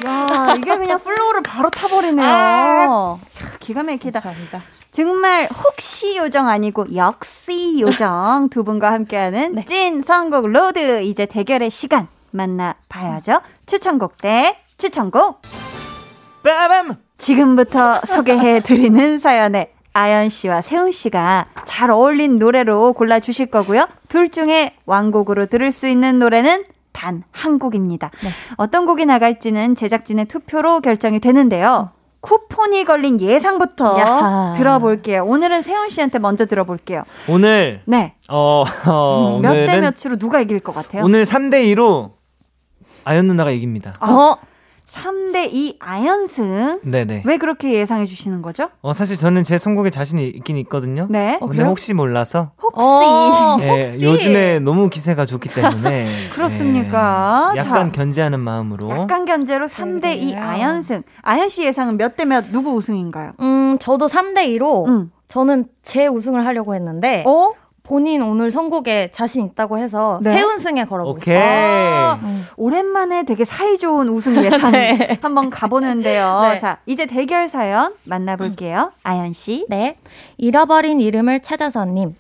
야, 이게 그냥 flow를 바로 타버리네요. 아. 이야, 기가 막히다. 감사합니다. 정말 혹시 요정 아니고 역시 요정 두 분과 함께하는 네. 찐 선곡 로드 이제 대결의 시간 만나봐야죠. 추천곡 대 추천곡 빠밤 지금부터 소개해드리는 사연에 아연 씨와 세훈 씨가 잘 어울린 노래로 골라 주실 거고요. 둘 중에 왕곡으로 들을 수 있는 노래는 단 한 곡입니다. 네. 어떤 곡이 나갈지는 제작진의 투표로 결정이 되는데요. 쿠폰이 걸린 예상부터 야하. 들어볼게요. 오늘은 세훈 씨한테 먼저 들어볼게요. 오늘 네. 어, 어 몇대 오늘은 몇으로 누가 이길 것 같아요? 오늘 3대 2로 아연 누나가 이깁니다 어? 3대 2 아연승. 네네 왜 그렇게 예상해 주시는 거죠? 어 사실 저는 제 선곡에 자신이 있긴 있거든요 네. 근데 혹시 몰라서 혹시 어, 예, [laughs] 혹시. 요즘에 너무 기세가 좋기 때문에 [laughs] 그렇습니까? 예, 약간 자, 견제하는 마음으로 약간 견제로 3대 2 그래요. 아연승. 아연 씨 예상은 몇 대 몇 누구 우승인가요? 음 저도 3대2로 음. 저는 제 우승을 하려고 했는데 어? 본인 오늘 선곡에 자신 있다고 해서 네. 세운승에 걸어보겠습니다. 오케이 음. 오랜만에 되게 사이좋은 우승 [laughs] 예상 네. 한번 가보는데요. 네. 자, 이제 대결 사연 만나볼게요. 아연 씨. 네. 잃어버린 이름을 찾아서님.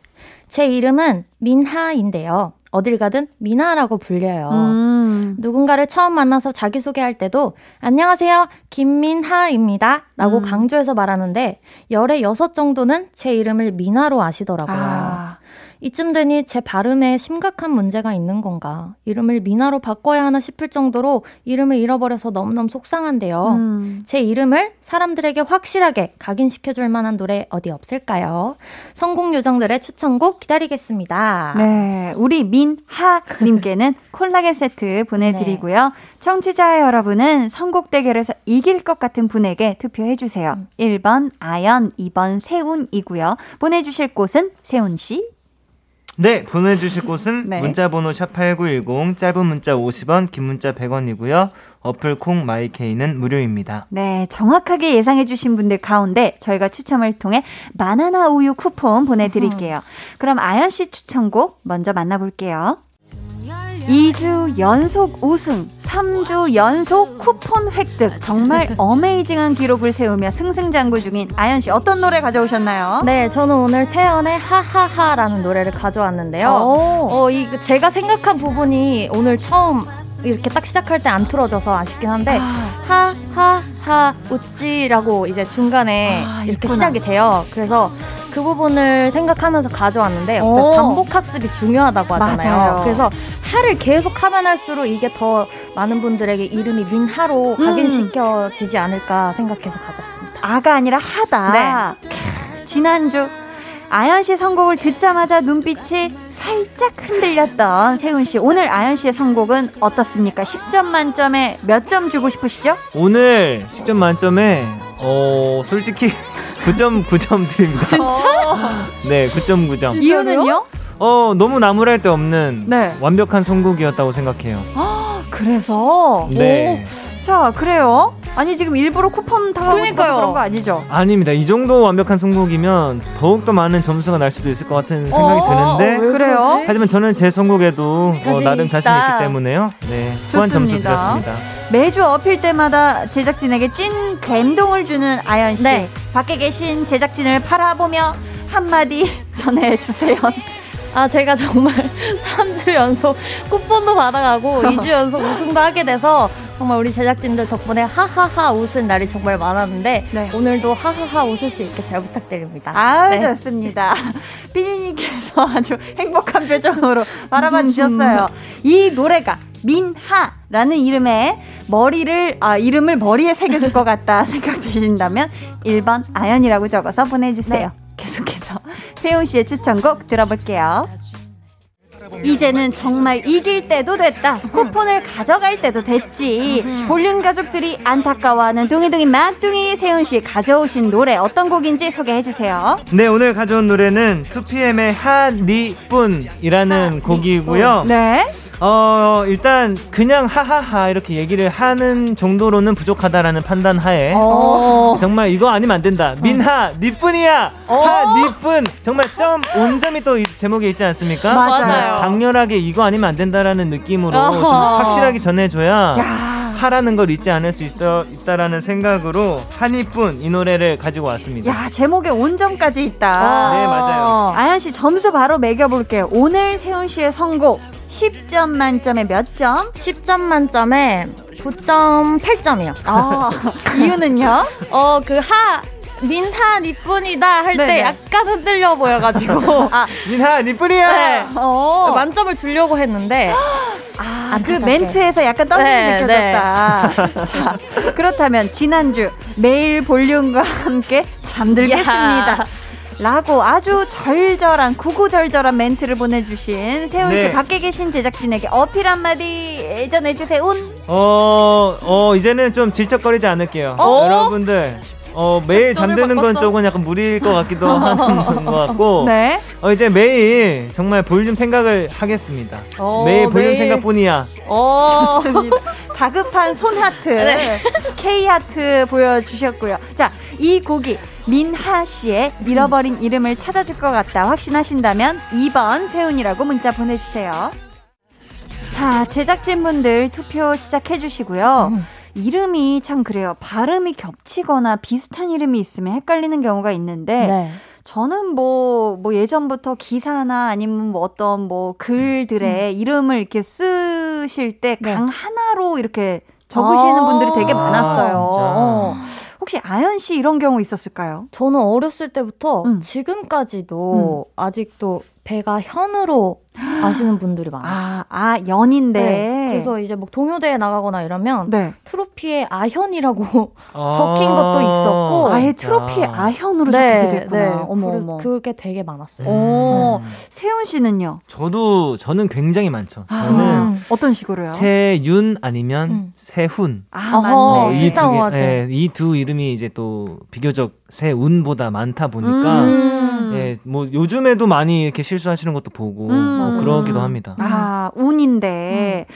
제 이름은 민하인데요. 어딜 가든 미나라고 불려요. 음. 누군가를 처음 만나서 자기소개할 때도 안녕하세요 김민하입니다 라고 음. 강조해서 말하는데 열의 여섯 정도는 제 이름을 미나로 아시더라고요. 아, 이쯤 되니 제 발음에 심각한 문제가 있는 건가 이름을 미나로 바꿔야 하나 싶을 정도로 이름을 잃어버려서 너무너무 속상한데요. 음. 제 이름을 사람들에게 확실하게 각인시켜줄 만한 노래 어디 없을까요? 성공 요정들의 추천곡 기다리겠습니다. 네, 우리 민하님께는 [laughs] 콜라겐 세트 보내드리고요. 청취자 여러분은 선곡 대결에서 이길 것 같은 분에게 투표해주세요. 1번 아연, 2번 세운이고요. 보내주실 곳은 세운씨. 네, 보내주실 곳은 네. 문자번호 샵8910, 짧은 문자 50원, 긴 문자 100원이고요. 어플 콩 마이케이는 무료입니다. 네, 정확하게 예상해주신 분들 가운데 저희가 추첨을 통해 바나나 우유 쿠폰 보내드릴게요. 그럼 아연 씨 추천곡 먼저 만나볼게요. 2주 연속 우승, 3주 연속 쿠폰 획득. 정말 어메이징한 기록을 세우며 승승장구 중인 아연 씨 어떤 노래 가져오셨나요? 네, 저는 오늘 태연의 하하하라는 노래를 가져왔는데요. 오. 어, 이 제가 생각한 부분이 오늘 처음 이렇게 딱 시작할 때 안 틀어져서 아쉽긴 한데 하하하 웃지라고 이제 중간에 아, 이렇게 있구나. 시작이 돼요. 그래서 그 부분을 생각하면서 가져왔는데 오. 반복 학습이 중요하다고 하잖아요. 맞아요. 그래서 하를 계속 하면 할수록 이게 더 많은 분들에게 이름이 민하로 음. 각인시켜지지 않을까 생각해서 가져왔습니다. 아가 아니라 하다. 캬, 지난주 아연 씨 선곡을 듣자마자 눈빛이 살짝 흔들렸던 세훈 씨. 오늘 아연 씨의 선곡은 어떻습니까? 10점 만점에 몇 점 주고 싶으시죠? 오늘 10점 만점에, 어, 솔직히 [laughs] 9.9점 드립니다. [laughs] 네, 9.9점. 이유는요? 어, 너무 나무랄 데 없는 네. 완벽한 선곡이었다고 생각해요. 그래서 네. 오, 자 그래요. 아니 지금 일부러 쿠폰 당하고 싶어서. 그런 거 아니죠? 아닙니다. 이 정도 완벽한 선곡이면 더욱 더 많은 점수가 날 수도 있을 것 같은 생각이 어, 드는데 왜 그래요? 하지만 저는 제 선곡에도 어, 자신 나름 자신. 있기 때문에요. 네, 후한 점수. 드렸습니다. 매주 어필 때마다 제작진에게 찐 감동을 주는 아연 씨. 네. 밖에 계신 제작진을 바라보며 한마디 [laughs] 전해주세요. 아, 제가 정말 [laughs] 3주 연속 쿠폰도 받아가고 [laughs] 2주 연속 우승도 하게 돼서 정말 우리 제작진들 덕분에 하하하 웃을 날이 정말 많았는데 네. 오늘도 하하하 웃을 수 있게 잘 부탁드립니다. 아유 네. 좋습니다. [laughs] 피디님께서 아주 행복한 표정으로 바라봐 주셨어요. 이 노래가 민하라는 이름의 머리를 아 이름을 머리에 새겨줄 것 같다 생각되신다면 1번 아연이라고 적어서 보내주세요. 계속해서 세훈 씨의 추천곡 들어볼게요. 이제는 정말 이길 때도 됐다. 쿠폰을 가져갈 때도 됐지. 볼륨 가족들이 안타까워하는 둥이둥이 막둥이 세훈 씨 가져오신 노래 어떤 곡인지 소개해 주세요. 네, 오늘 가져온 노래는 2PM의 하니뿐이라는 곡이고요. 네. 어, 일단 그냥 하하하 이렇게 얘기를 하는 정도로는 부족하다라는 판단 하에 어. 정말 이거 아니면 안 된다. 민하, 니뿐이야. 하, 니뿐. 정말 점 온점이 또이 제목에 있지 않습니까? 맞아요. 강렬하게 이거 아니면 안 된다라는 느낌으로 확실하게 전해줘야 야. 하라는 걸 잊지 않을 수 있다, 있다라는 생각으로 하니뿐 이 노래를 가지고 왔습니다. 야, 제목에 온점까지 있다. 네, 맞아요. 아연 씨 점수 바로 매겨 볼게요. 오늘 세훈 씨의 선곡 10점 만점에 몇 점? 10점 만점에 9.8점이요. 아, 이유는요? 어, 그 하, 민하 니뿐이다 할때 네네. 약간 흔들려 보여가지고. [laughs] 아, 민하, 니뿐이야. 네. 어. 만점을 주려고 했는데. [gasps] 아, 그 안타깝게. 멘트에서 약간 떨림이 네, 느껴졌다. [laughs] [laughs] 자, 그렇다면 지난주 매일 볼륨과 함께 잠들겠습니다. 라고 아주 절절한 구구절절한 멘트를 보내주신 세훈 씨 네. 밖에 계신 제작진에게 어필 한마디 전해주세요. 운. 어, 어, 이제는 좀 질척거리지 않을게요. 어? 여러분들. 어, 매일 잠드는 건 바꿨어. 조금 약간 무리일 것 같기도 [laughs] 하는 것 같고. 네. 어, 이제 매일 정말 볼륨 생각을 하겠습니다. 어, 매일 볼륨 매일. 생각뿐이야. 어. 좋습니다. [laughs] 다급한 손하트, 네. K하트 보여주셨고요. 자, 이 곡이 민하 씨의 잃어버린 이름을 찾아줄 것 같다 확신하신다면 2번 세훈이라고 문자 보내주세요. 자, 제작진분들 투표 시작해주시고요. 이름이 참 그래요. 발음이 겹치거나 비슷한 이름이 있으면 헷갈리는 경우가 있는데, 네. 저는 뭐, 뭐 예전부터 기사나 아니면 뭐 어떤 뭐 글들에 이름을 이렇게 쓰실 때 네. 강 하나로 이렇게 적으시는 아. 분들이 되게 많았어요. 아, 진짜. 어. 혹시 아연 씨 이런 경우 있었을까요? 저는 어렸을 때부터 음. 지금까지도 아직도 배가 현으로 아시는 분들이 많아요. 아, 아, 연인데. 네, 그래서 이제 뭐 동요대회 나가거나 이러면 네. 트로피에 아현이라고 아. [laughs] 적힌 것도 있었고. 아예. 트로피에 아 현으로 네, 적히게 됐구나. 네. 어머, 그래서 어머. 그게 되게 많았어요. 오, 음. 세훈 씨는요? 저도 저는 굉장히 많죠. 아, 저는 어떤 식으로요? 세윤 아니면 음. 세훈. 아, 맞네. 이 비슷한 두것 개, 같아요. 예, 이두 이름이 이제 또 비교적 세운보다 많다 보니까 음. 예, 뭐 요즘에도 많이 이렇게 실수하시는 것도 보고 음, 뭐 맞아요. 그러기도 합니다. 아, 운인데.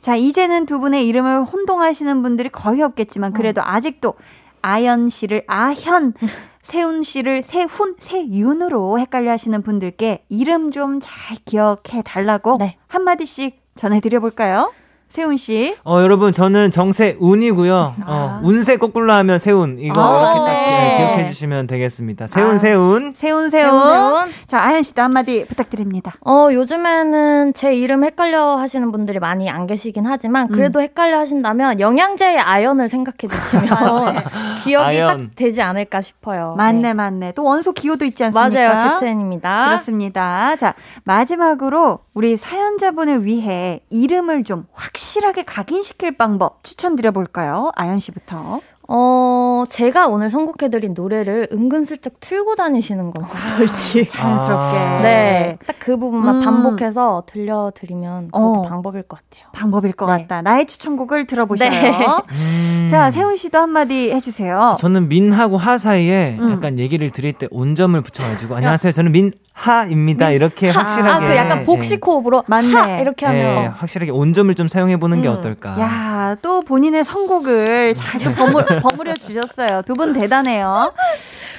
자, 이제는 두 분의 이름을 혼동하시는 분들이 거의 없겠지만, 그래도 아직도 아연 씨를 아현, [laughs] 세훈 씨를 세훈, 세윤으로 헷갈려 하시는 분들께 이름 좀 잘 기억해 달라고 네. 한마디씩 전해드려 볼까요? 세훈 씨. 어, 여러분, 저는 정세 운이고요. 아. 어, 운세 거꾸로 하면 세운. 이거 아, 이렇게 딱 네. 예, 기억해 주시면 되겠습니다. 세운, 아. 세운. 세훈. 세훈. 자, 아연 씨도 한마디 부탁드립니다. 어, 요즘에는 제 이름 헷갈려 하시는 분들이 많이 안 계시긴 하지만, 그래도 헷갈려 하신다면 영양제의 아연을 생각해 주시면 [laughs] 기억이 아연. 딱 되지 않을까 싶어요. 맞네, 네. 맞네. 또 원소 기호도 있지 않습니까? 맞아요. 제텐입니다. 그렇습니다. 자, 마지막으로 우리 사연자분을 위해 이름을 좀확 실하게 각인시킬 방법 추천드려 볼까요? 아연 씨부터. 어, 제가 오늘 선곡해드린 노래를 은근슬쩍 틀고 다니시는 건 어떨지. 자연스럽게. 아. 네. 딱 그 부분만 음. 반복해서 들려드리면 그것도 어. 방법일 것 같아요. 방법일 것 네. 같다. 나의 추천곡을 들어보셔요. 네. 음. 자, 세훈 씨도 한마디 해주세요. 저는 민하고 하 사이에 음. 약간 얘기를 드릴 때 온점을 붙여가지고 안녕하세요. 저는 민 하입니다. 이렇게 확실하게. 아, 그 약간 복식 호흡으로 맞네. 하 이렇게 예, 하면 예, 확실하게 온점을 좀 사용해 보는 게 음. 어떨까. 야, 또 본인의 선곡을 잘 또 버무, 버무려 주셨어요. 두 분 대단해요.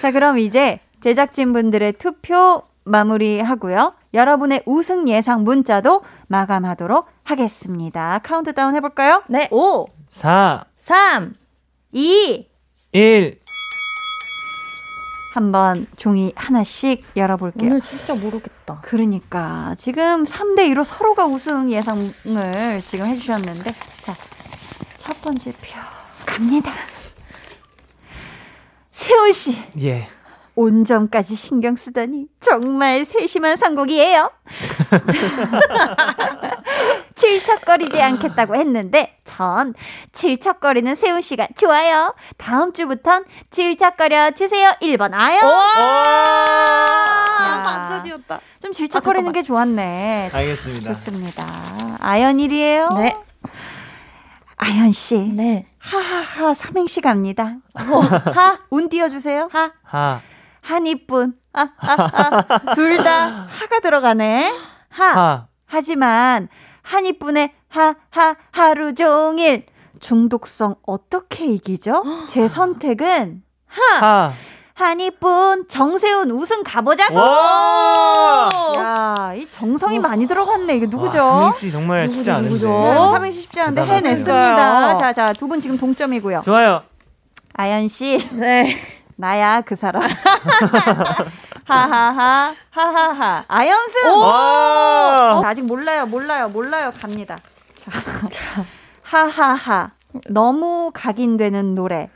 자, 그럼 이제 제작진분들의 투표 마무리하고요. 여러분의 우승 예상 문자도 마감하도록 하겠습니다. 카운트다운 해볼까요? 네. 5, 4, 3 2, 1. 한번 종이 하나씩 열어볼게요. 오늘 진짜 모르겠다. 그러니까 지금 3대 2로 서로가 우승 예상을 지금 해주셨는데 자 첫 번째 표 갑니다. 세훈 씨 예. 온점까지 신경 쓰다니 정말 세심한 선곡이에요. [laughs] 칠척거리지 않겠다고 했는데 전 칠척거리는 세훈 씨가 좋아요. 다음 주부턴 칠척거려 주세요. 1번 아요. 아, 반전이었다. 좀 질척거리는 게 좋았네. 알겠습니다. 좋습니다. 아연 1이에요. 네. 아연 씨. 네. 하하하 삼행시 갑니다. 하, 운 띄워주세요. 하, 하, 한이뿐. 아, 아, 아. 둘 다 하가 들어가네. 하. 하, 하지만 한이뿐의 하, 하, 하루 종일. 중독성 어떻게 이기죠? 제 선택은 하. 한이뿐 정세훈 우승 가보자고. 와! 야, 이 정성이 많이 들어갔네. 이게 누구죠? 와, 삼행시 정말 쉽지 않은데. 네, 뭐 삼행시 쉽지 않은데. 해냈습니다. 자, 자, 두 분 지금 동점이고요. 좋아요. 아연 씨, 네. 나야 그 사람. [laughs] 하하하, 하하하. 아연승. 와! 어, 아직 몰라요, 몰라요, 몰라요. 갑니다. 자, 하하하. 너무 각인되는 노래.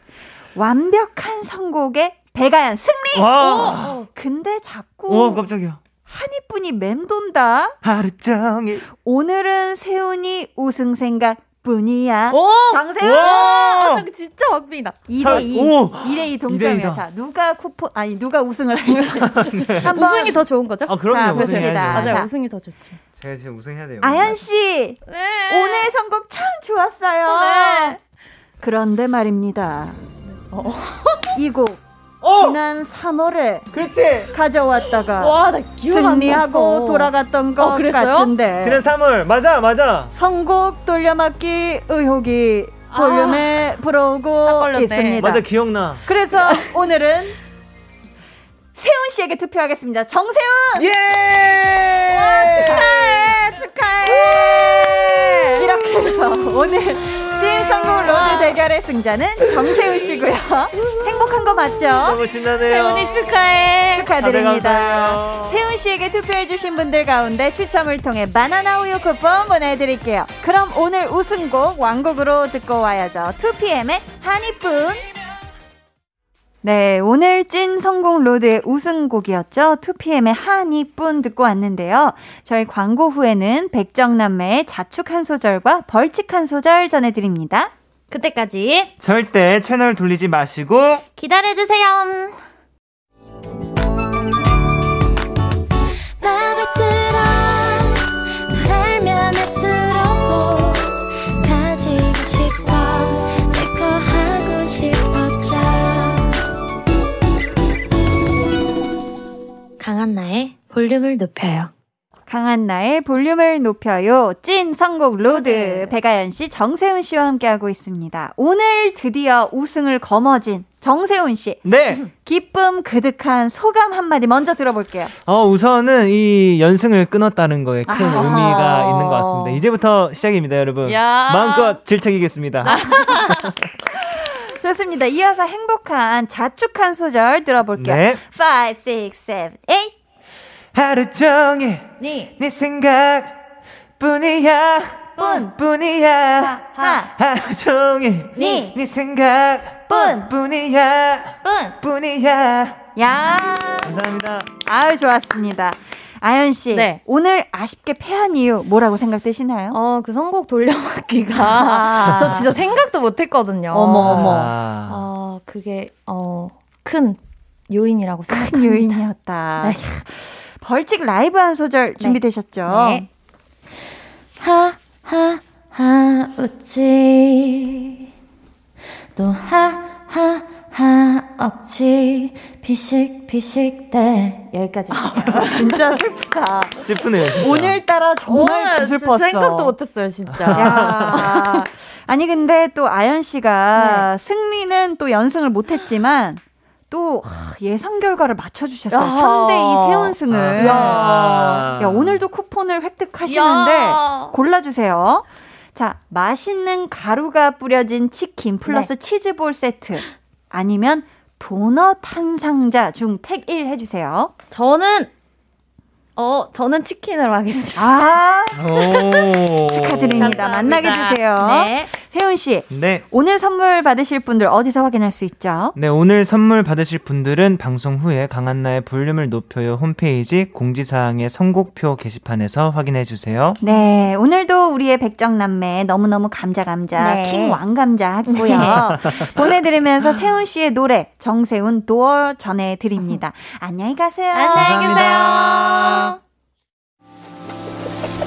완벽한 선곡의 배가연 승리. 와! 근데 오, 자꾸 깜짝이야. 한이뿐이 맴돈다. 하루 종일. 오늘은 세훈이 우승 생각 뿐이야. 오! 정세훈! 와! 아, 진짜 박빙이다. 2대2. 오! 2대2 동점이야. 2대2다. 자, 누가 쿠폰, 아니, 누가 우승을 할지. [laughs] 한번 우승이 더 좋은 거죠? 아, 그럼요. 자. 봅시다. 맞아요. 자. 우승이 더 좋지. 제가 지금 우승해야 돼요. 아연씨, 네. 오늘 선곡 참 좋았어요. 네. 그런데 말입니다. 이 곡, 어! 지난 3월에 그렇지. 가져왔다가 와, 나 기억 안 승리하고. 돌아갔던 것 어? 같은데. 지난 3월. 맞아, 맞아. 선곡 돌려막기 의혹이 아. 볼륨에 딱 불어오고. 있습니다. 맞아, 기억나. 그래서 [laughs] 오늘은 세운 씨에게 투표하겠습니다. 정세운! 예! 축하해! 축하해! 이렇게 해서 오늘 찐 선곡 로드 대결의 승자는 정세운 씨고요. [laughs] 행복한 거 맞죠? 너무 신나네요. 세운이 축하해! 축하드립니다. 세운 씨에게 투표해주신 분들 가운데 추첨을 통해 바나나 우유 쿠폰 보내드릴게요. 그럼 오늘 우승곡 완곡으로 듣고 와야죠. 2PM의 하니뿐. 네, 오늘 찐 성공 로드의 우승곡이었죠. 2PM의 한이뿐 듣고 왔는데요. 저희 광고 후에는 백정남매의 자축 한 소절과 벌칙 한 소절 전해드립니다. 그때까지 절대 채널 돌리지 마시고 기다려주세요. 강한나의 볼륨을 높여요. 강한 나의 볼륨을 높여요. 찐 선곡 로드. 네. 백아연 씨, 정세운 씨와 함께하고 있습니다. 오늘 드디어 우승을 거머쥔 정세운 씨. 네. 기쁨 그득한 소감 한마디 먼저 들어볼게요. 어, 우선은 이 연승을 끊었다는 거에 큰 아하. 의미가 있는 것 같습니다. 이제부터 시작입니다, 여러분. 야. 마음껏 질척이겠습니다. [laughs] 좋습니다. 이어서 행복한 자축한 소절 들어볼게요. 네. 5, 6, 7, 8. 하루 종일 네. 네 생각 뿐이야 뿐. 뿐이야 하. 하 루 종일 네. 네 생각 뿐. 뿐이야 뿐. 뿐이야 야. 감사합니다 아유, 좋았습니다. 아연 씨. 네. 오늘 아쉽게 패한 이유 뭐라고 생각되시나요? 어, 그 선곡 돌려막기가 아. [laughs] 저 진짜 생각도 못 했거든요. 어머, 어머. 아. 어, 그게 어, 큰 요인이라고 큰 생각합니다. 요인이었다. 네. 벌칙 라이브 한 소절 준비되셨죠? 네. 하, 하, 하, 웃지. 또 하, 하, 하, 억지. 피식, 피식, 대. 여기까지입니다. 진짜 슬프다. 슬프네요 진짜. 오늘따라 정말 오늘 슬펐어. 생각도 못했어요, 진짜. 야. 아니 근데 또 아연 씨가 승리는 또 연승을 못했지만 또 하, 예상 결과를 맞춰주셨어요. 야. 3대2 세운승을. 아. 야, 오늘도 쿠폰을 획득하시는데 야. 골라주세요. 자, 맛있는 가루가 뿌려진 치킨 플러스 치즈볼 세트. 아니면 도넛 한 상자 중 택 1 해주세요. 저는, 어, 저는 치킨으로 하겠습니다. 아, 오. 축하드립니다. 만나게 되세요. 네. 세훈 씨, 네. 오늘 선물 받으실 분들 어디서 확인할 수 있죠? 네, 오늘 선물 받으실 분들은 방송 후에 강한나의 볼륨을 높여요 홈페이지 공지사항의 선곡표 게시판에서 확인해 주세요. 네, 오늘도 우리의 백정남매 너무너무 감자 감자 네. 킹 왕감자 했고요. [laughs] 보내드리면서 세훈 씨의 노래 정세훈 도어 전해드립니다. 안녕히 가세요. 안녕히. 계세요.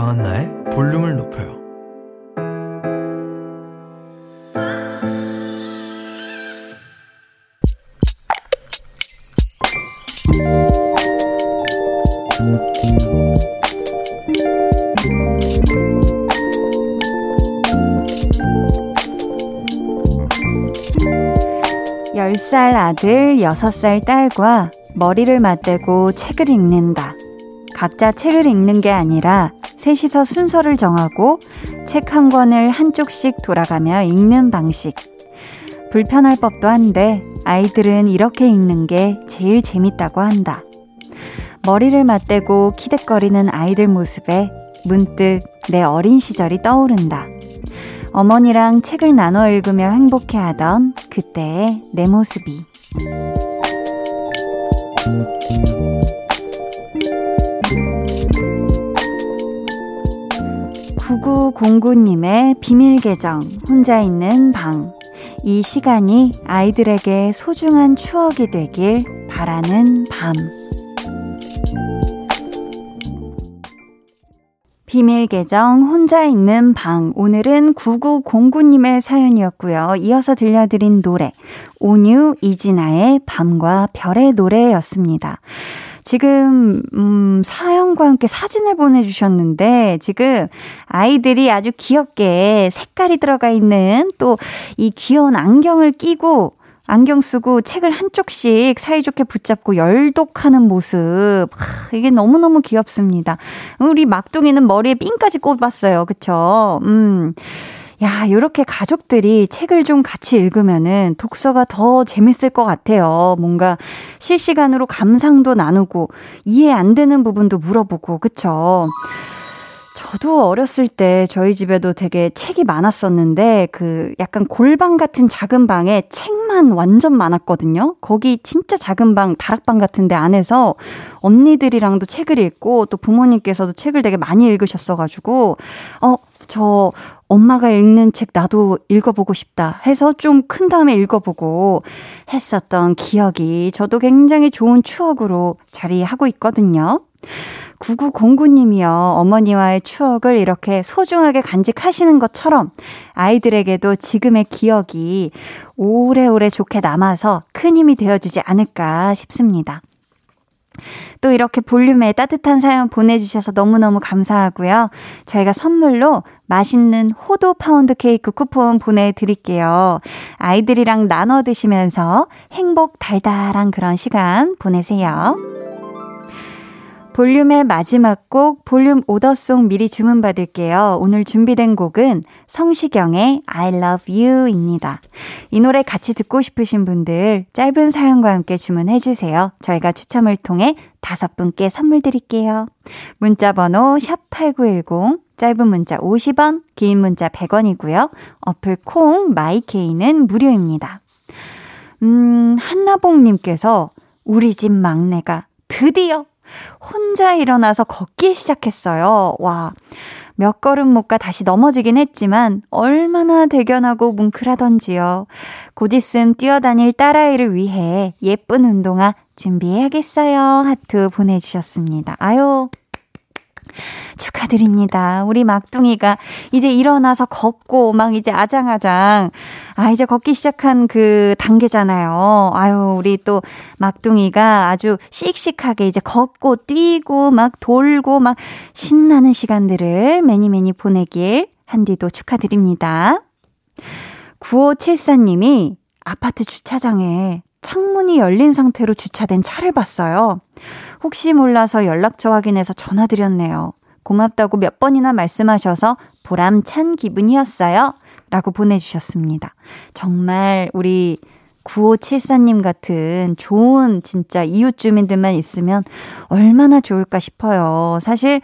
강한나의 볼륨을 높여요. 열 살 아들, 여섯 살 딸과 머리를 맞대고 책을 읽는다. 각자 책을 읽는 게 아니라 셋이서 순서를 정하고 책 한 권을 한쪽씩 돌아가며 읽는 방식. 불편할 법도 한데 아이들은 이렇게 읽는 게 제일 재밌다고 한다. 머리를 맞대고 키득거리는 아이들 모습에 문득 내 어린 시절이 떠오른다. 어머니랑 책을 나눠 읽으며 행복해 하던 그때의 내 모습이. 9909님의 비밀 계정, 혼자 있는 방. 이 시간이 아이들에게 소중한 추억이 되길 바라는 밤. 비밀 계정 혼자 있는 방. 오늘은 9909님의 사연이었고요. 이어서 들려드린 노래. 온유 이진아의 밤과 별의 노래였습니다. 지금, 음, 사연과 함께 사진을 보내주셨는데, 지금 아이들이 아주 귀엽게 색깔이 들어가 있는 또 이 귀여운 안경을 끼고 안경 쓰고 책을 한쪽씩 사이좋게 붙잡고 열독하는 모습. 하, 이게 너무너무 귀엽습니다. 우리 막둥이는 머리에 핀까지 꼽았어요. 그쵸? 음. 야, 요렇게 가족들이 책을 좀 같이 읽으면은 독서가 더 재밌을 것 같아요. 뭔가 실시간으로 감상도 나누고 이해 안 되는 부분도 물어보고, 그쵸? 저도 어렸을 때 저희 집에도 되게 책이 많았었는데 그 약간 골방 같은 작은 방에 책만 완전 많았거든요. 거기 진짜 작은 방, 다락방 같은데 안에서 언니들이랑도 책을 읽고 또 부모님께서도 책을 되게 많이 읽으셨어가지고 어, 저 엄마가 읽는 책 나도 읽어보고 싶다 해서 좀 큰 다음에 읽어보고 했었던 기억이 저도 굉장히 좋은 추억으로 자리하고 있거든요. 9909님이요. 어머니와의 추억을 이렇게 소중하게 간직하시는 것처럼 아이들에게도 지금의 기억이 오래오래 좋게 남아서 큰 힘이 되어주지 않을까 싶습니다. 또 이렇게 볼륨에 따뜻한 사연 보내주셔서 너무너무 감사하고요. 저희가 선물로 맛있는 호두 파운드 케이크 쿠폰 보내드릴게요. 아이들이랑 나눠 드시면서 행복 달달한 그런 시간 보내세요. 볼륨의 마지막 곡 볼륨 오더송 미리 주문받을게요. 오늘 준비된 곡은 성시경의 I Love You입니다. 이 노래 같이 듣고 싶으신 분들 짧은 사연과 함께 주문해 주세요. 저희가 추첨을 통해 다섯 분께 선물 드릴게요. 문자 번호 샵8910 짧은 문자 50원, 긴 문자 100원이고요. 어플 콩 마이케이는 무료입니다. 음, 한나봉 님께서 우리 집 막내가 드디어 혼자 일어나서 걷기 시작했어요. 와. 몇 걸음 못 가 다시 넘어지긴 했지만 얼마나 대견하고 뭉클하던지요. 곧 있음 뛰어다닐 딸아이를 위해 예쁜 운동화 준비해야겠어요. 하트 보내주셨습니다. 아유, 축하드립니다. 우리 막둥이가 이제 일어나서 걷고 막 이제 아장아장 아 이제 걷기 시작한 그 단계잖아요. 아유 우리 또 막둥이가 아주 씩씩하게 이제 걷고 뛰고 막 돌고 막 신나는 시간들을 매니 매니 보내길 한디도 축하드립니다. 9574님이 아파트 주차장에 창문이 열린 상태로 주차된 차를 봤어요. 혹시 몰라서 연락처 확인해서 전화드렸네요. 고맙다고 몇 번이나 말씀하셔서 보람찬 기분이었어요. 라고 보내주셨습니다. 정말 우리 9574님 같은 좋은 진짜 이웃 주민들만 있으면 얼마나 좋을까 싶어요. 사실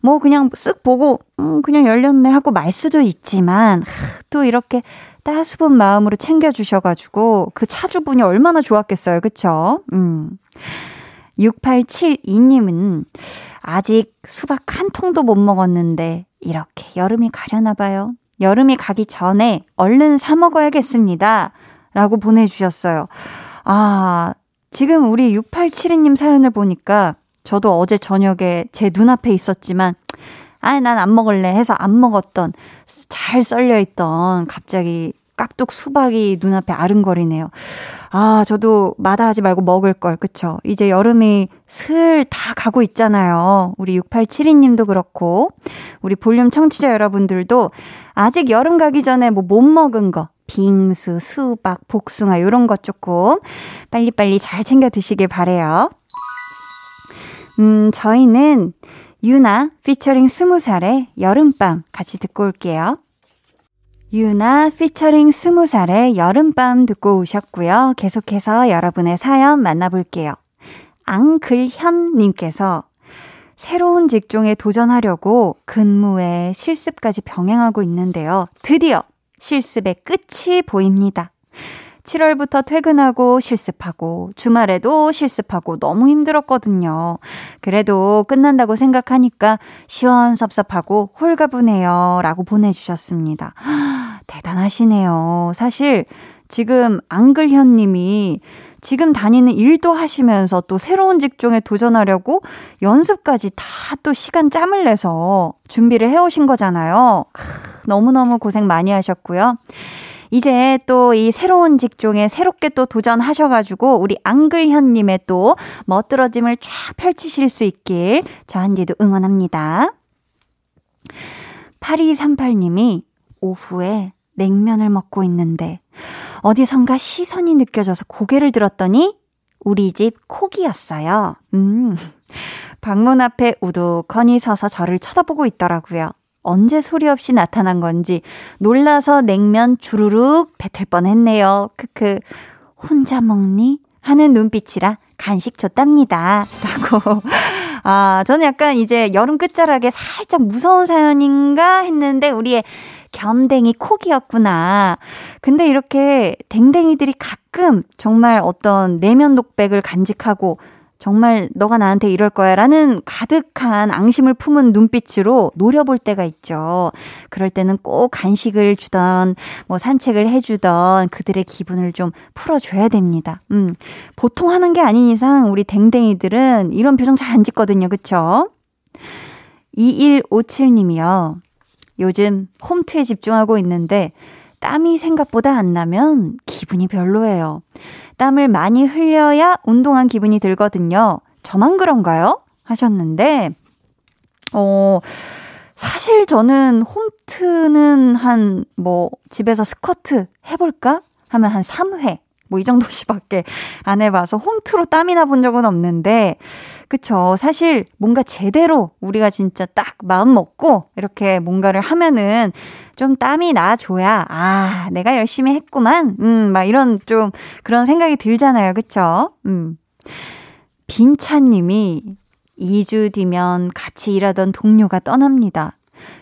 뭐 그냥 쓱 보고 음 그냥 열렸네 하고 말 수도 있지만 또 이렇게 따스분 마음으로 챙겨 주셔 가지고 그 차주분이 얼마나 좋았겠어요. 그쵸? 음. 6872님은 아직 수박 한 통도 못 먹었는데 이렇게 여름이 가려나 봐요. 여름이 가기 전에 얼른 사 먹어야겠습니다. 라고 보내주셨어요. 아, 지금 우리 6872님 사연을 보니까 저도 어제 저녁에 제 눈앞에 있었지만 아, 난 안 먹을래 해서 안 먹었던 잘 썰려있던 갑자기 깍둑 수박이 눈앞에 아른거리네요. 아, 저도 마다하지 말고 먹을 걸, 그쵸? 이제 여름이 슬 다 가고 있잖아요. 우리 6872님도 그렇고, 우리 볼륨 청취자 여러분들도 아직 여름 가기 전에 뭐 못 먹은 거, 빙수, 수박, 복숭아, 요런 것 조금 빨리빨리 잘 챙겨 드시길 바래요 음, 저희는 유나 피처링 스무 살의 여름밤 같이 듣고 올게요. 유나 피처링 스무 살의 여름밤 듣고 오셨고요. 계속해서 여러분의 사연 만나볼게요. 앙글현님께서 새로운 직종에 도전하려고 근무에 실습까지 병행하고 있는데요. 드디어 실습의 끝이 보입니다. 7월부터 퇴근하고 실습하고 주말에도 실습하고 너무 힘들었거든요. 그래도 끝난다고 생각하니까 시원섭섭하고 홀가분해요. 라고 보내주셨습니다. 대단하시네요. 사실 지금 앙글현 님이 지금 다니는 일도 하시면서 또 새로운 직종에 도전하려고 연습까지 다 또 시간 짬을 내서 준비를 해오신 거잖아요. 크, 너무너무 고생 많이 하셨고요. 이제 또 이 새로운 직종에 새롭게 또 도전하셔가지고 우리 앙글현님의 또 멋들어짐을 쫙 펼치실 수 있길 저 한디도 응원합니다. 8238님이 오후에 냉면을 먹고 있는데 어디선가 시선이 느껴져서 고개를 들었더니 우리 집 콕이었어요. 음. 방문 앞에 우두커니 서서 저를 쳐다보고 있더라고요. 언제 소리 없이 나타난 건지 놀라서 냉면 주르륵 뱉을 뻔했네요. 크크. 혼자 먹니? 하는 눈빛이라 간식 줬답니다. [laughs] 라고. 아, 저는 약간 이제 여름 끝자락에 살짝 무서운 사연인가 했는데 우리의 겸댕이 콕이었구나. 근데 이렇게 댕댕이들이 가끔 정말 어떤 내면 독백을 간직하고 정말 너가 나한테 이럴 거야 라는 가득한 앙심을 품은 눈빛으로 노려볼 때가 있죠. 그럴 때는 꼭 간식을 주던, 뭐 산책을 해주던 그들의 기분을 좀 풀어줘야 됩니다. 음. 보통 하는 게 아닌 이상 우리 댕댕이들은 이런 표정 잘 안 짓거든요. 그쵸? 2157님이요. 요즘 홈트에 집중하고 있는데 땀이 생각보다 안 나면 기분이 별로예요. 땀을 많이 흘려야 운동한 기분이 들거든요. 저만 그런가요? 하셨는데, 어, 사실 저는 홈트는 한, 뭐, 집에서 스쿼트 해볼까? 하면 한 3회. 뭐 이 정도씩밖에 안 해봐서 홈트로 땀이 나 본 적은 없는데, 그쵸. 사실 뭔가 제대로 우리가 진짜 딱 마음 먹고 이렇게 뭔가를 하면은 좀 땀이 나줘야, 아, 내가 열심히 했구만. 음, 막 이런 좀 그런 생각이 들잖아요. 그쵸? 음. 빈차님이 2주 뒤면 같이 일하던 동료가 떠납니다.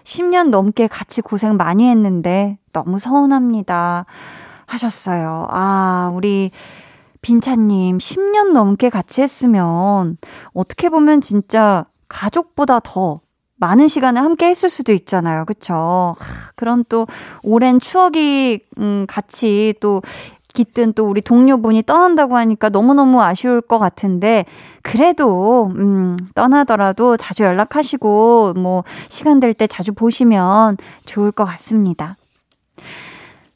10년 넘게 같이 고생 많이 했는데 너무 서운합니다. 하셨어요. 아, 우리 빈차님, 10년 넘게 같이 했으면 어떻게 보면 진짜 가족보다 더 많은 시간을 함께 했을 수도 있잖아요. 그쵸? 그런 또 오랜 추억이, 음, 같이 또 깃든 또 우리 동료분이 떠난다고 하니까 너무너무 아쉬울 것 같은데, 그래도, 음, 떠나더라도 자주 연락하시고, 뭐, 시간 될 때 자주 보시면 좋을 것 같습니다.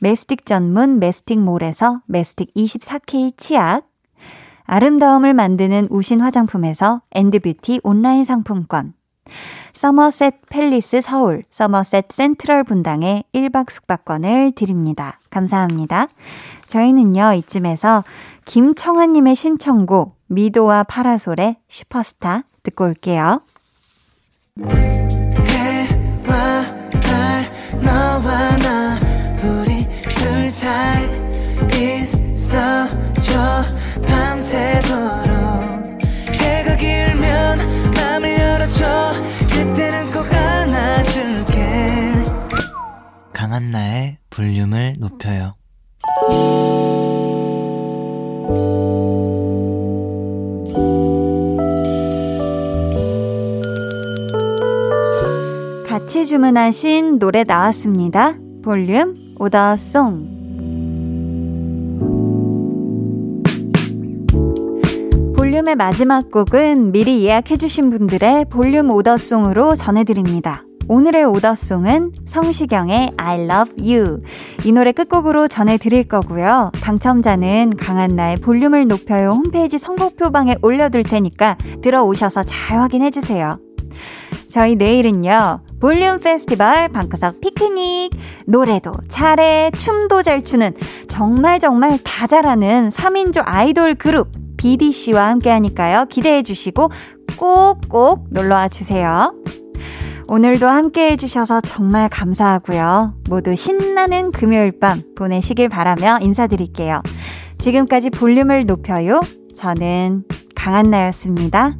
메스틱 전문 메스틱몰에서 메스틱 24K 치약, 아름다움을 만드는 우신 화장품에서 엔드뷰티 온라인 상품권, 서머셋 팰리스 서울, 서머셋 센트럴 분당에 1박 숙박권을 드립니다. 감사합니다. 저희는요, 이쯤에서 김청아님의 신청곡, 미도와 파라솔의 슈퍼스타 듣고 올게요. 해와 달 너와 나 둘 사이 있어줘 밤새도록 해가 길면 맘을 열어줘 그때는 꼭 안아줄게 강한나의 볼륨을 높여요. 같이 주문하신 노래 나왔습니다. 볼륨 오더송. 볼륨의 마지막 곡은 미리 예약해주신 분들의 볼륨 오더송으로 전해드립니다. 오늘의 오더송은 성시경의 I love you. 이 노래 끝곡으로 전해드릴 거고요. 당첨자는 강한나의 볼륨을 높여요 홈페이지 선곡표방에 올려둘 테니까 들어오셔서 잘 확인해주세요. 저희 내일은요, 볼륨 페스티벌 방구석 피크닉, 노래도 잘해, 춤도 잘 추는 정말 정말 다 잘하는 3인조 아이돌 그룹 BDC와 함께 하니까요. 기대해 주시고 꼭꼭 놀러 와 주세요. 오늘도 함께 해주셔서 정말 감사하고요. 모두 신나는 금요일 밤 보내시길 바라며 인사드릴게요. 지금까지 볼륨을 높여요. 저는 강한나였습니다.